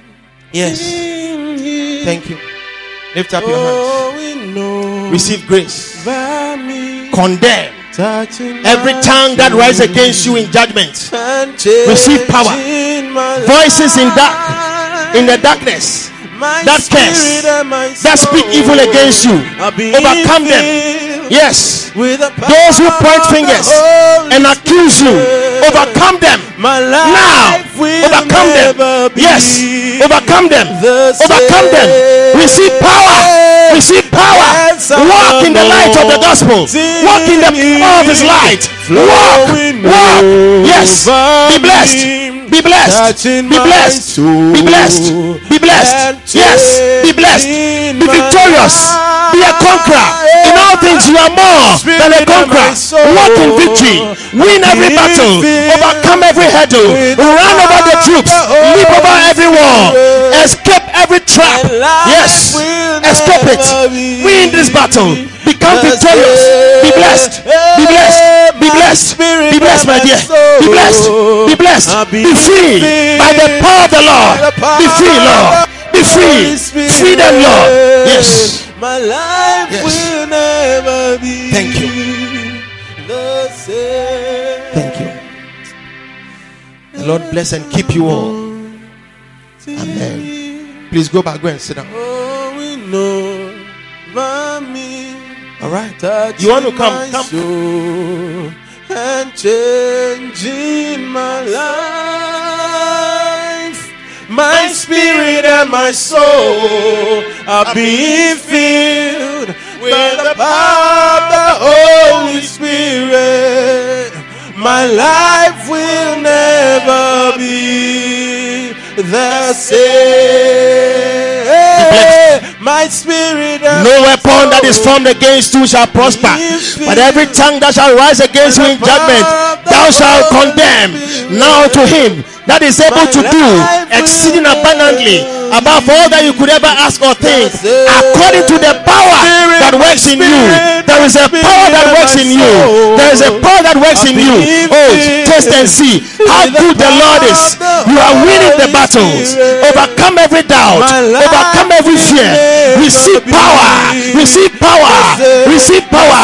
Yes. Thank you. Lift up your hands. Receive grace. Condemn every tongue that rises against you in judgment. Receive power. Voices in dark, in the darkness, that curse, that speak evil against you. Overcome them. Yes. Those who point fingers and accuse you, overcome them. Now, overcome them. Yes, overcome them. Overcome them. Receive power. Receive power. Walk in the light of the gospel. Walk in the power of His light. Walk. Walk. Yes. Be blessed. Be blessed. Be blessed. Be blessed. Be blessed. Yes. Be blessed. Be victorious. Be a conqueror. In all things, you are more than a conqueror. Walk in victory. Win every battle. Overcome every hurdle. Run over the troops. Leap over every wall. Escape every trap. Yes. Escape it. Win this battle. Become victorious. Be blessed. Be blessed. Be blessed. Be blessed. blessed, my dear. Be blessed. Be blessed. Be free by the power of the Lord. Be free, Lord. Be free. Free Freedom, Lord. Yes. My life Yes. will never be Thank you. Thank you. The Lord bless and keep you all. Amen. Please go back. Go and sit down. Oh, we know mommy All right. You want to come? Come. and changing my life. My spirit and my soul are being filled with the power of the Holy Spirit. My life will never be the same. My spirit No weapon that is formed against you shall prosper. But every tongue that shall rise against you in judgment, thou shalt condemn. Now to him that is able to do exceeding abundantly above all that you could ever ask or think, according to the power that works in you. There is a power that works in you. There is a power that works in you. Oh, test and see how good the Lord is. You are winning the battles. Overcome every doubt. Overcome every fear. Receive power. Receive power. Receive power.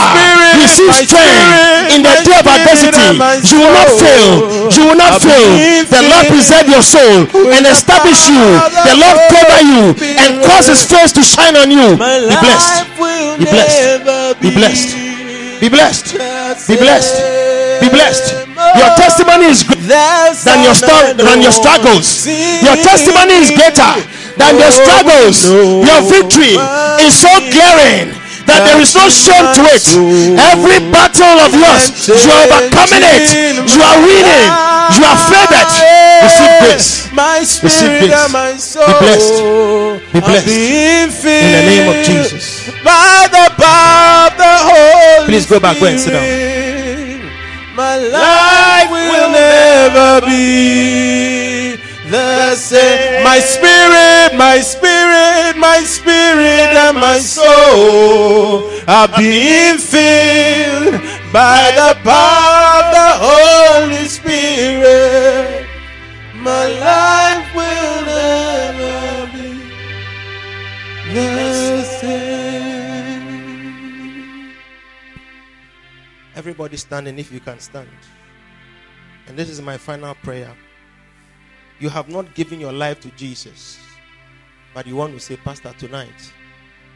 Receive strength in the day of adversity. You will not fail. You will not fail. The Lord preserve your soul and establish you. The Lord cover you and cause His face to shine on you. Be blessed. Be blessed. Be blessed. Be blessed. Be blessed. Be blessed. Your testimony is greater than your than your struggles. Your testimony is greater than your struggles. Your victory is so glaring that there is no shame to it. Every battle of yours, you are overcoming it. You are winning. You are favored. Receive grace. My Receive grace. and my soul Be blessed. Be blessed. In the name of Jesus. By the power of the Holy Please go back, go and sit down. My life will never be the same. My spirit, my spirit, my spirit, and my soul are being filled by the power of the Holy Spirit. My life will never be the same. Everybody standing if you can stand. And this is my final prayer. You have not given your life to Jesus, but you want to say, Pastor, tonight,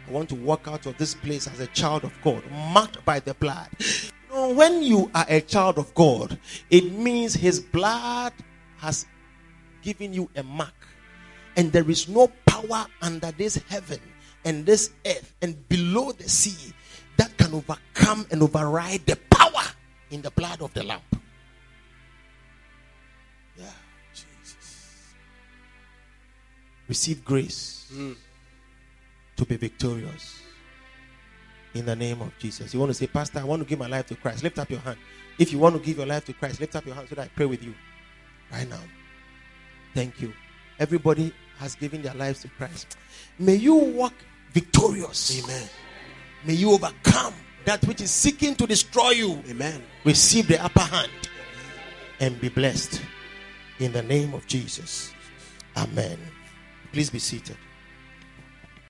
I want to walk out of this place as a child of God, marked by the blood. You know, when you are a child of God, it means His blood has given you a mark. And there is no power under this heaven and this earth and below the sea that can overcome and override the power in the blood of the Lamb. Receive grace to be victorious in the name of Jesus. You want to say, Pastor, I want to give my life to Christ. Lift up your hand. If you want to give your life to Christ, lift up your hand so that I pray with you right now. Thank you. Everybody has given their lives to Christ. May you walk victorious. Amen. May you overcome that which is seeking to destroy you. Amen. Receive the upper hand and be blessed in the name of Jesus. Amen. Please be seated.